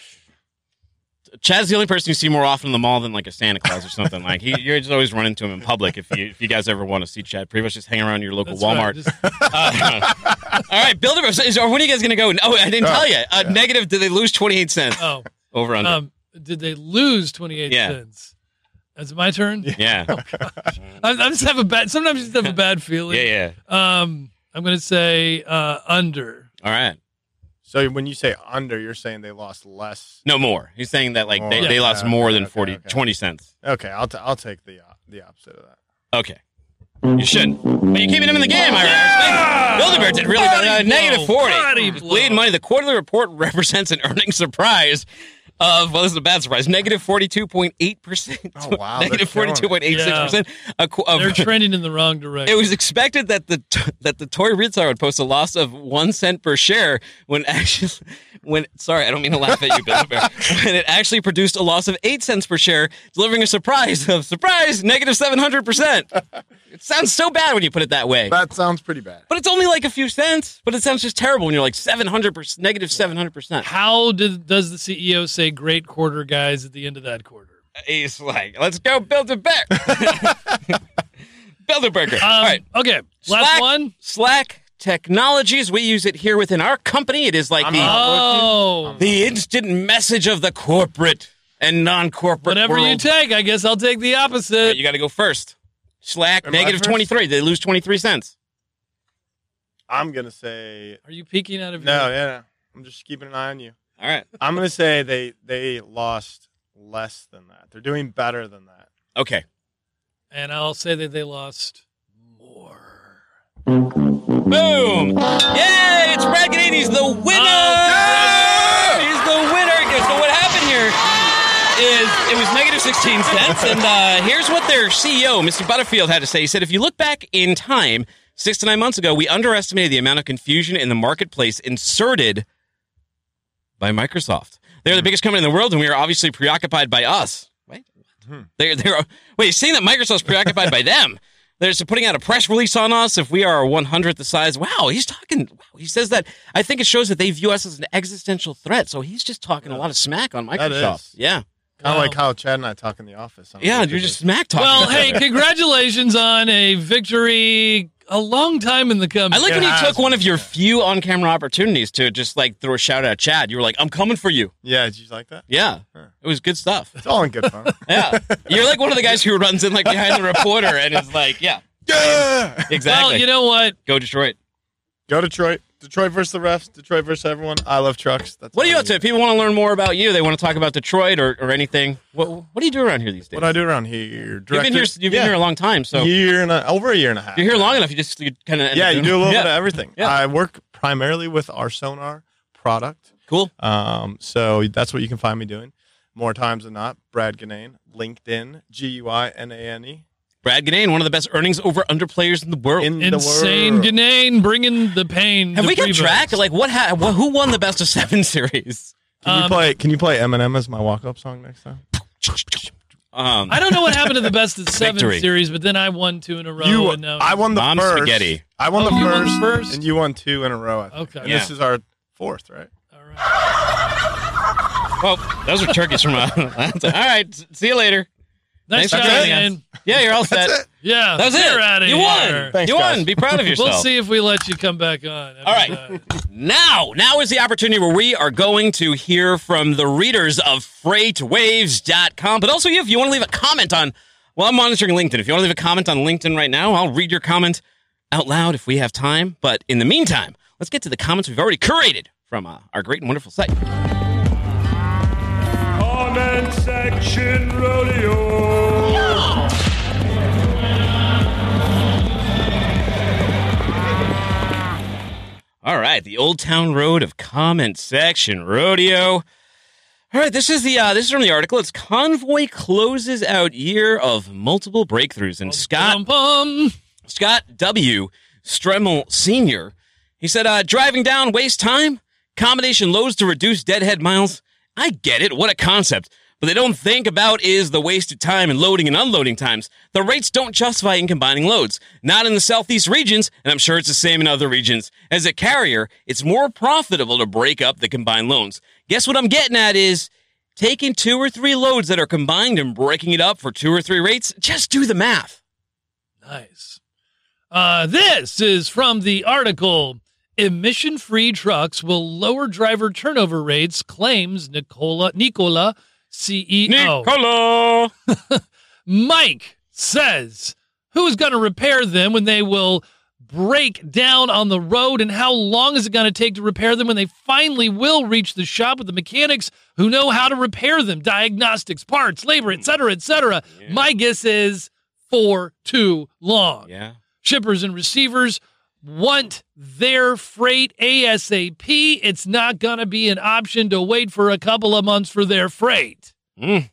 Chad's the only person you see more often in the mall than like a Santa Claus or something. like he, you're just always running into him in public. If you if you guys ever want to see Chad, pretty much just hang around your local That's right. Walmart. Just- (laughs) Uh, all right, Build a Bear. So when are you guys going to go? Oh, I didn't Oh, tell you. Uh, Negative. Did they lose twenty eight cents oh, over under? um, did they lose 28 Yeah. cents? That's my turn. yeah. (laughs) I, I just have a bad. Sometimes you just have a bad (laughs) feeling. Yeah. Yeah. Um, I'm gonna say uh, under. All right. So when you say under, you're saying they lost less. No more. He's saying that like they, More. they lost Yeah, more okay, than okay, 40, okay. 20 cents. Okay, I'll t- I'll take the uh, the opposite of that. Okay. You shouldn't. But you're keeping him in the game, Irish. Build a Bear did really Body good. Uh, negative 40. Body blow. bleeding money. The quarterly report represents an earnings surprise of, well, this is a bad surprise, negative 42.8%. Oh, wow, Negative 42.86%. A of- They're trending in the wrong direction. It was expected that the that the toy retailer would post a loss of one cent per share when actually when sorry I don't mean to laugh at you Bill (laughs) when it actually produced a loss of eight cents per share, delivering a surprise of surprise negative seven hundred percent. It sounds so bad when you put it that way. That sounds pretty bad. But it's only like a few cents. But it sounds just terrible when you're like seven hundred percent negative seven hundred percent. How did, does the CEO say great quarter, guys, at the end of that quarter? He's like, let's go build a bear. (laughs) (laughs) build a burger. Um, All right. Okay. Last Slack, one. Slack Technologies. We use it here within our company. It is like I'm the Oh. the instant message of the corporate and non-corporate Whatever you take, I guess I'll take the opposite. right, you got to go first. Slack Am I negative first? 23. They lose 23 cents. I'm gonna say Are you peeking out of no. your Yeah, I'm just keeping an eye on you. All right. I'm gonna say they they lost less than that. They're doing better than that. Okay. And I'll say that they lost more. Boom! Yay! It's Brad Guinane. He's the winner. He's the winner. So what happened here is it was negative 16 cents, and uh, here's what their CEO, Mr. Butterfield, had to say. He said, "If you look back in time, six to nine months ago, we underestimated the amount of confusion in the marketplace inserted by Microsoft. They're the biggest company in the world, and we are obviously preoccupied by us. Wait, they're they're wait, seeing that Microsoft's preoccupied by them." They're putting out a press release on us if we are 100th the size. Wow, he's talking. Wow, he says that. I think it shows that they view us as an existential threat. So he's just talking a lot of smack on That Microsoft. is. Yeah, Kind of Wow. like how Chad and I talk in the office. on a yeah, you're just smack talking. Well, hey, congratulations on a victory a long time in the coming. I like when It you has took one of your yeah. few on-camera opportunities to just like throw a shout out at Chad. You were like, "I'm coming for you." Yeah, did you like that? Yeah, Huh. it was good stuff. It's all in good fun. (laughs) Yeah, you're like one of the guys who runs in like behind the (laughs) reporter and is like, "Yeah, yeah. exactly." Well, you know what? Go Detroit. Go Detroit. Detroit versus the refs. Detroit versus everyone. I love trucks. That's What are you up to? If people want to learn more about you, they want to talk about Detroit or, or anything. What what do you do around here these days? What do I do around here? You've been here. You've been yeah. here a long time, so year and a, over a year and a half. you're here long enough. You just you kind of Yeah, you do a (laughs) little bit of everything. Yeah. I work primarily with our sonar product. Cool. Um, so that's what you can find me doing more times than not. Brad Guinane, LinkedIn, G U I N A N E. Brad Guinane, one of the best earnings over under players in the world. In the Insane world. Guinane bringing the pain. Have we got Prevost. track? Like what? Ha- what who won the best of seven (laughs) series? Can you Um, play? Can you play Eminem as my walk up song next time? Um, I don't know what happened to the best of (laughs) seven Victory. series, but then I won two in a row. you, and now I won the Mom first. spaghetti. I won Oh, the you won the first, first? and you won two in a row. I think. Okay. And Yeah. this is our fourth, right? All right. well, those are turkeys from. Uh, (laughs) all right. See you later. Nice Thanks job, for joining man. us. Yeah, you're all set. That's it. Yeah, That was you're it. Out of you here. won. Thanks, you won. guys. Be proud of yourself. We'll see if we let you come back on. All right. Now, now is the opportunity where we are going to hear from the readers of freightwaves.com. But also, if you want to leave a comment on, well, I'm monitoring LinkedIn. If you want to leave a comment on LinkedIn right now, I'll read your comment out loud if we have time. But in the meantime, let's get to the comments we've already curated from uh, our great and wonderful site. Comment section rodeo. All right, the Old Town Road of Comment Section Rodeo. All right, this is the uh, this is from the article. It's Convoy closes out year of multiple breakthroughs, and Scott Bum, bum. Scott W. Stremmel Sr. He said, uh, driving down waste time, combination loads to reduce deadhead miles. I get it. What a concept. But they don't think about is the wasted time and loading and unloading times. The rates don't justify in combining loads. Not in the southeast regions, and I'm sure it's the same in other regions. As a carrier, it's more profitable to break up the combined loads. Guess what I'm getting at is taking two or three loads that are combined and breaking it up for two or three rates. Just do the math. Nice. Uh, this is from the article Emission free trucks will lower driver turnover rates, claims Nikola Nikola CEO. Nikola! (laughs) Mike says, Who's going to repair them when they will break down on the road? And how long is it going to take to repair them when they finally will reach the shop with the mechanics who know how to repair them? Diagnostics, parts, labor, etc., etc. My guess is for too long. Yeah. Shippers and receivers want their freight ASAP. It's not going to be an option to wait for a couple of months for their freight. Mm.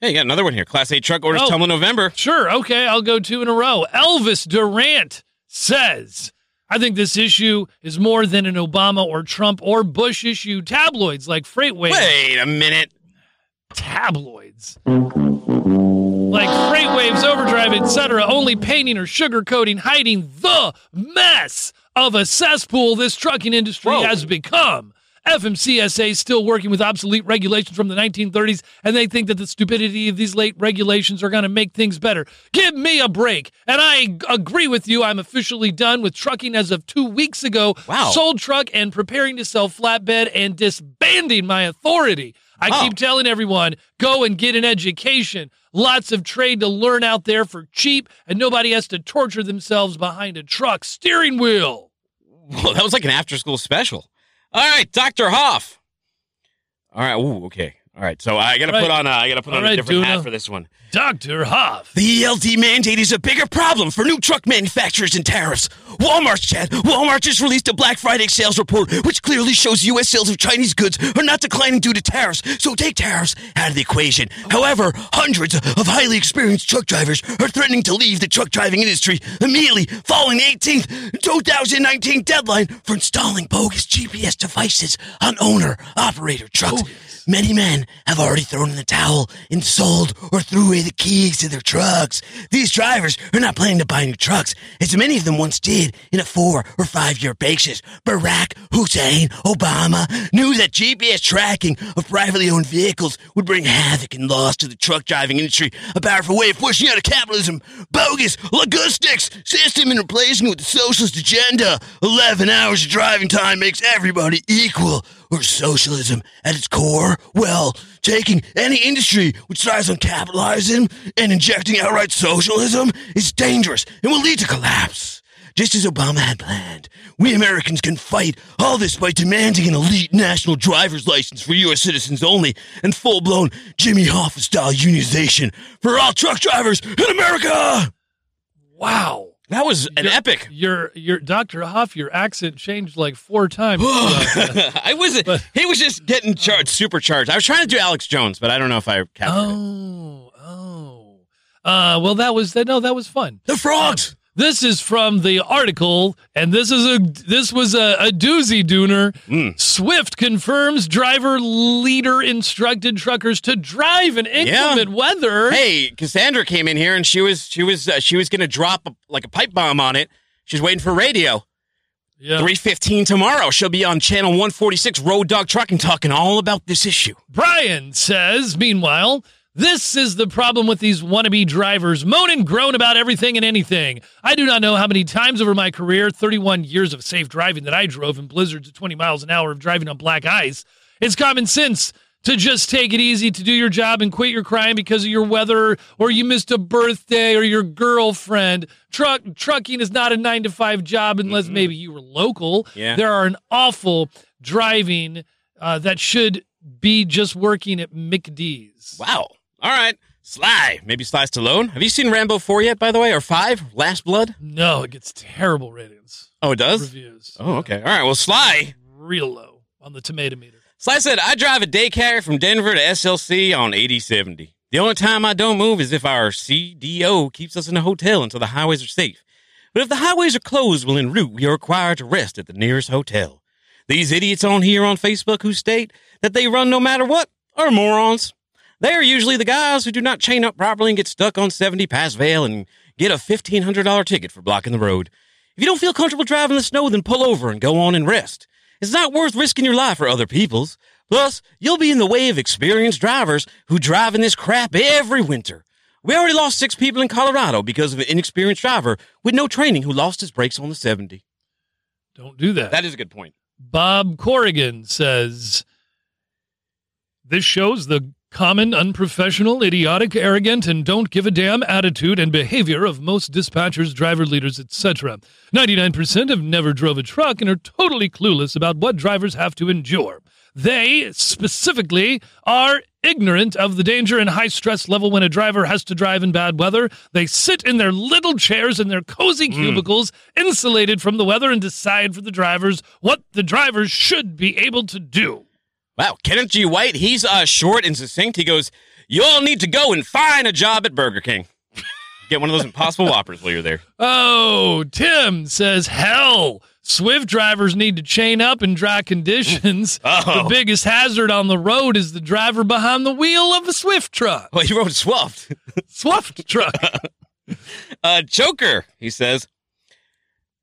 Hey, you got another one here. Class 8 truck orders Oh. tumble November. Sure. Okay. I'll go two in a row. Elvis Durant says, I think this issue is more than an Obama or Trump or Bush issue. Tabloids like FreightWaves. Wait a minute. Tabloids. Like FreightWaves, Overdrive, etc., only painting or sugarcoating, hiding the mess of a cesspool this trucking industry Whoa. has become. FMCSA is still working with obsolete regulations from the 1930s, and they think that the stupidity of these late regulations are going to make things better. Give me a break. And I agree with you. I'm officially done with trucking as of two weeks ago. Wow. Sold truck and preparing to sell flatbed and disbanding my authority. I Wow. keep telling everyone go and get an education. Lots of trade to learn out there for cheap, and nobody has to torture themselves behind a truck steering wheel. Well, that was like an after school special. All right, Dr. Hoff. All right. Ooh, okay. All right. So I got to All put right. on a, I got to put All on right, a different Duna. hat for this one. Dr. Hoff. The ELD mandate is a bigger problem for new truck manufacturers and tariffs. Walmart's Chad. Walmart just released a Black Friday sales report, which clearly shows U.S. sales of Chinese goods are not declining due to tariffs. So take tariffs out of the equation. However, hundreds of highly experienced truck drivers are threatening to leave the truck driving industry immediately following the 18th, 2019 deadline for installing bogus GPS devices on owner operator trucks. Oh, Many men have already thrown in the towel and sold or threw away the keys to their trucks. These drivers are not planning to buy new trucks, as many of them once did in a four or five year basis. Barack Hussein Obama knew that GPS tracking of privately owned vehicles would bring havoc and loss to the truck driving industry, a powerful way of pushing out of capitalism, bogus logistics system and replacing it with the socialist agenda. 11 hours of driving time makes everybody equal or socialism at its core? Well, taking any industry which thrives on capitalism and injecting outright socialism is dangerous and will lead to collapse. Just as Obama had planned, we Americans can fight all this by demanding an elite national driver's license for U.S. citizens only and full blown Jimmy Hoffa style unionization for all truck drivers in America! Wow. That was an Your- epic. Your your Dr. Hoff, your accent changed like four times. (laughs) I wasn't. he was just getting charged, supercharged. I was trying to do Alex Jones, but I don't know if I captured it. oh, oh. Uh, well, that was no, that was fun. The frogs! This is from the article, and this is a this was a, a doozy dooner. Mm. Swift confirms driver leader instructed truckers to drive in inclement weather. Hey, Cassandra came in here and she was she was uh, she was going to drop a, like a pipe bomb on it. She's waiting for radio. Yeah. Three fifteen tomorrow. She'll be on channel one forty six Road Dog Trucking, talking all about this issue. Brian says, meanwhile, this is the problem with these wannabe drivers, moan and groan about everything and anything. I do not know how many times over my career, 31 years of safe driving that I drove in blizzards at 20 miles an hour of driving on black ice. It's common sense to just take it easy to do your job and quit your crying because of your weather or you missed a birthday or your girlfriend. Truck trucking is not a 9 to 5 job unless maybe you were local. Yeah. There are an awful driving uh, that should be just working at McD's. Wow. All right. Sly. Maybe Sly Stallone. Have you seen Rambo 4 yet, by the way? Or 5? Last Blood? No, it gets terrible ratings. Oh, it does? Reviews. Oh, okay. All right. Well, Sly. Real low on the tomato meter. Sly said, I drive a day carrier from Denver to SLC on 8070. The only time I don't move is if our CDO keeps us in a hotel until the highways are safe. But if the highways are closed while en route, we are required to rest at the nearest hotel. These idiots on here on Facebook who state that they run no matter what are morons. They are usually the guys who do not chain up properly and get stuck on 70 Pass Vail and get a $1,500 ticket for blocking the road. If you don't feel comfortable driving in the snow, then pull over and go on and rest. It's not worth risking your life for other people's. Plus, you'll be in the way of experienced drivers who drive in this crap every winter. We already lost six people in Colorado because of an inexperienced driver with no training who lost his brakes on the 70. Don't do that. That is a good point. Bob Corrigan says this shows the common, unprofessional, idiotic, arrogant, and don't give a damn attitude and behavior of most dispatchers, driver leaders, etc. 99% have never drove a truck and are totally clueless about what drivers have to endure. They specifically are ignorant of the danger and high stress level when a driver has to drive in bad weather. They sit in their little chairs in their cozy hmm. cubicles, insulated from the weather, and decide for the drivers what the drivers should be able to do. Wow, Kenneth G. White, he's uh, short and succinct. He goes, You all need to go and find a job at Burger King. (laughs) Get one of those impossible whoppers while you're there. Oh, Tim says, hell, Swift drivers need to chain up in dry conditions. (laughs) Oh. The biggest hazard on the road is the driver behind the wheel of a Swift truck. Well, you wrote Swift. (laughs) Swift truck. uh, Joker, he says.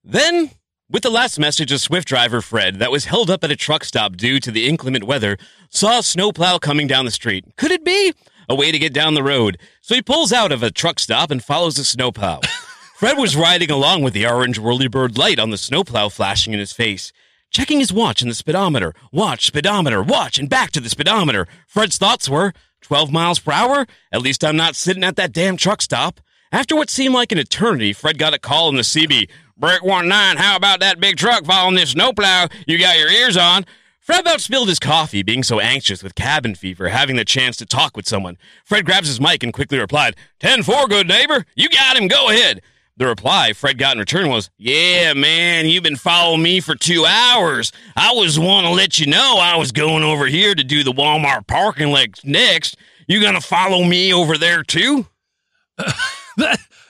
Then, with the last message, of Swift driver, Fred, that was held up at a truck stop due to the inclement weather, saw a snowplow coming down the street. Could it be? A way to get down the road. So he pulls out of a truck stop and follows the snowplow. (laughs) Fred was riding along with the orange whirlybird light on the snowplow flashing in his face. Checking his watch and the speedometer. Watch, speedometer, watch, and back to the speedometer. Fred's thoughts were 12 miles per hour? At least I'm not sitting at that damn truck stop. After what seemed like an eternity, Fred got a call on the CB. Break one nine, how about that big truck following this snowplow? You got your ears on. Fred about spilled his coffee, being so anxious with cabin fever, having the chance to talk with someone. Fred grabs his mic and quickly replied, 10 4, good neighbor. You got him, go ahead. The reply Fred got in return was, Yeah, man, you've been following me for two hours. I was want to let you know I was going over here to do the Walmart parking lot next. You gonna follow me over there too? (laughs)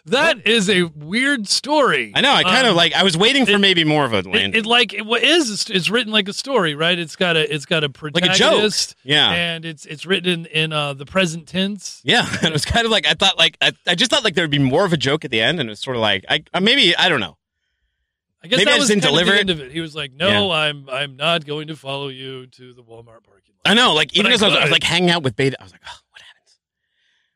that is a weird story. I know. I kind of Um, like. I was waiting for maybe more of a It, land. it like it what is it's- written like a story, right? It's got a it's got a Like a joke. Yeah. and it's it's written in, in uh, the present tense. yeah, and (laughs) it was kind of like I thought. Like I, I just thought like there would be more of a joke at the end, and it's sort of like I uh, maybe I don't know. I guess Maybe that I was didn't deliver the it. end of it. He was like, "No, I'm I'm not going to follow you to the Walmart parking lot." I know. Like even I as I was, I was like hanging out with Beta, I was like, oh, what?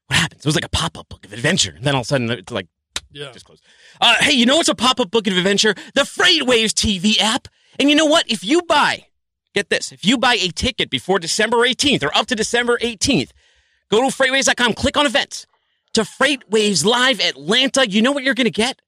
What happens? It was like a pop up book of adventure, and then all of a sudden it's like Yeah. just closed. Uh, hey, you know what's a pop up book of adventure? The FreightWaves TV app. And you know what? If you buy, get this, if you buy a ticket before December 18th or up to December 18th, go to freightwaves.com, click on events to FreightWaves Live Atlanta. You know what you're going to get?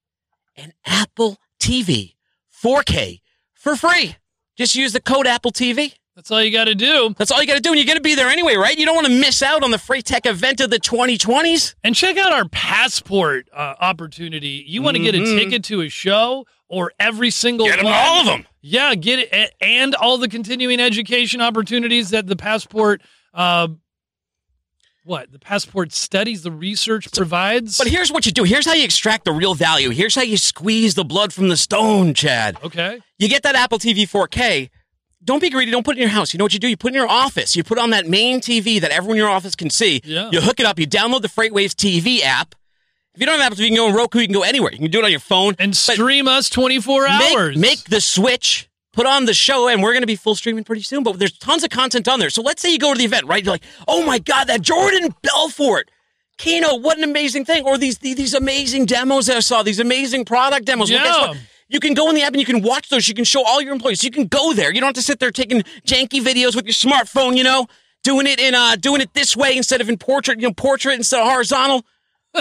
An Apple TV 4K for free. Just use the code Apple TV. That's all you got to do. That's all you got to do, and you're going to be there anyway, right? You don't want to miss out on the Freight Tech event of the 2020s. And check out our passport uh, opportunity. You want to get a Mhm. ticket to a show or every single Get 'em one? all of 'em. Yeah, get it, and all the continuing education opportunities that the passport. Uh, what the passport studies, the research provides. But here's what you do. Here's how you extract the real value. Here's how you squeeze the blood from the stone, Chad. okay. You get that Apple TV 4K. Don't be greedy. Don't put it in your house. You know what you do? You put it in your office. You put it on that main TV that everyone in your office can see. Yeah. You hook it up. You download the FreightWaves TV app. If you don't have Apple TV, you can go on Roku. You can go anywhere. You can do it on your phone. And stream us 24 hours. Make, the switch. Put on the show, and we're going to be full streaming pretty soon. But there's tons of content on there. So let's say you go to the event, right? You're like, oh my god, that Jordan Belfort. Kano, what an amazing thing. Or these these amazing demos that I saw, these amazing product demos. Well, Yeah. what? You can go in the app and you can watch those. You can show all your employees. You can go there. You don't have to sit there taking janky videos with your smartphone, you know, doing it in uh doing it this way instead of in portrait, you know, portrait instead of horizontal.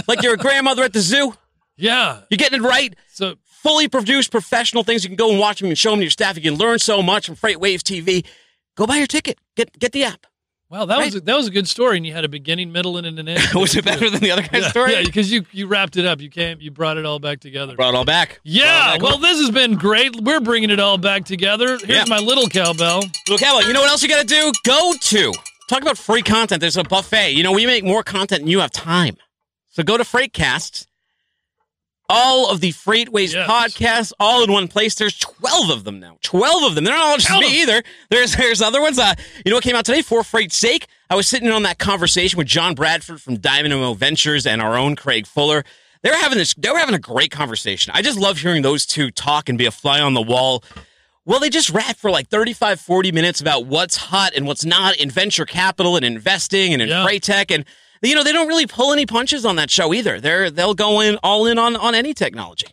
like your (laughs) grandmother at the zoo. yeah. You're getting it right. So Fully produced professional things. You can go and watch them and show them to your staff. You can learn so much from FreightWaves TV. Go buy your ticket. Get get the app. Wow, that was a, that was a good story, and you had a beginning, middle, and an end. (laughs) Was it better than the other guy's yeah, story? Yeah, because you you wrapped it up. You came, you brought it all back together. Brought it all back. Yeah, all well, this has been great. We're bringing it all back together. Here's Yeah. my little cowbell. Look, Ella, you know what else you got to do? Go to. Talk about free content. There's a buffet. You know, we make more content than you have time. So go to Freightcast. All of the FreightWaves Yes. podcasts, all in one place. There's 12 of them now. 12 of them. They're not all just Tell them. me either. There's there's other ones. Uh, you know what came out today? For Freight's sake. I was sitting in on that conversation with John Bradford from Diamond Dynamo Ventures and our own Craig Fuller. They were having this. They were having a great conversation. I just love hearing those two talk and be a fly on the wall. Well, they just rap for like 35, 40 minutes about what's hot and what's not in venture capital and investing and in Yeah. freight tech. And, you know, they don't really pull any punches on that show either. They're, they'll go in all in on, on any technology.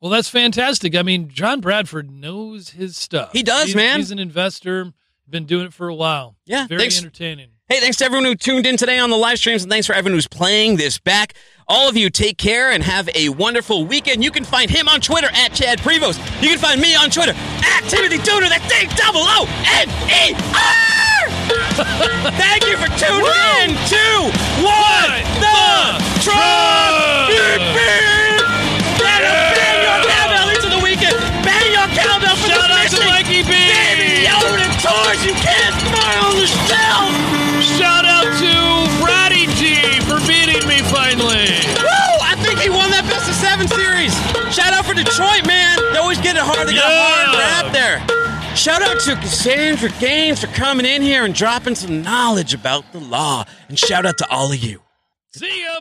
Well, that's fantastic. I mean, John Bradford knows his stuff. He does, He's- man. He's an investor. Been doing it for a while. Yeah, very thanks. entertaining. Hey, thanks to everyone who tuned in today on the live streams, and thanks for everyone who's playing this back. All of you take care and have a wonderful weekend. You can find him on Twitter at Chad Prevost. You can find me on Twitter at Timothy Dooner. That's D double O N E R. Thank you for tuning in to What the Truck Beep Beep. Bang bang your cowbell into the weekend. Bang your cowbell for Shout this out to missing Mikey B. Baby Yoda toys you can't on the shelf. Shout out to G for beating me finally. Woo! I think he won that best of seven series. Shout out for Detroit, man. They always get it hard. They got a hard rap there. Shout out to Cassandra Gaines for coming in here and dropping some knowledge about the law. And shout out to all of you. See ya.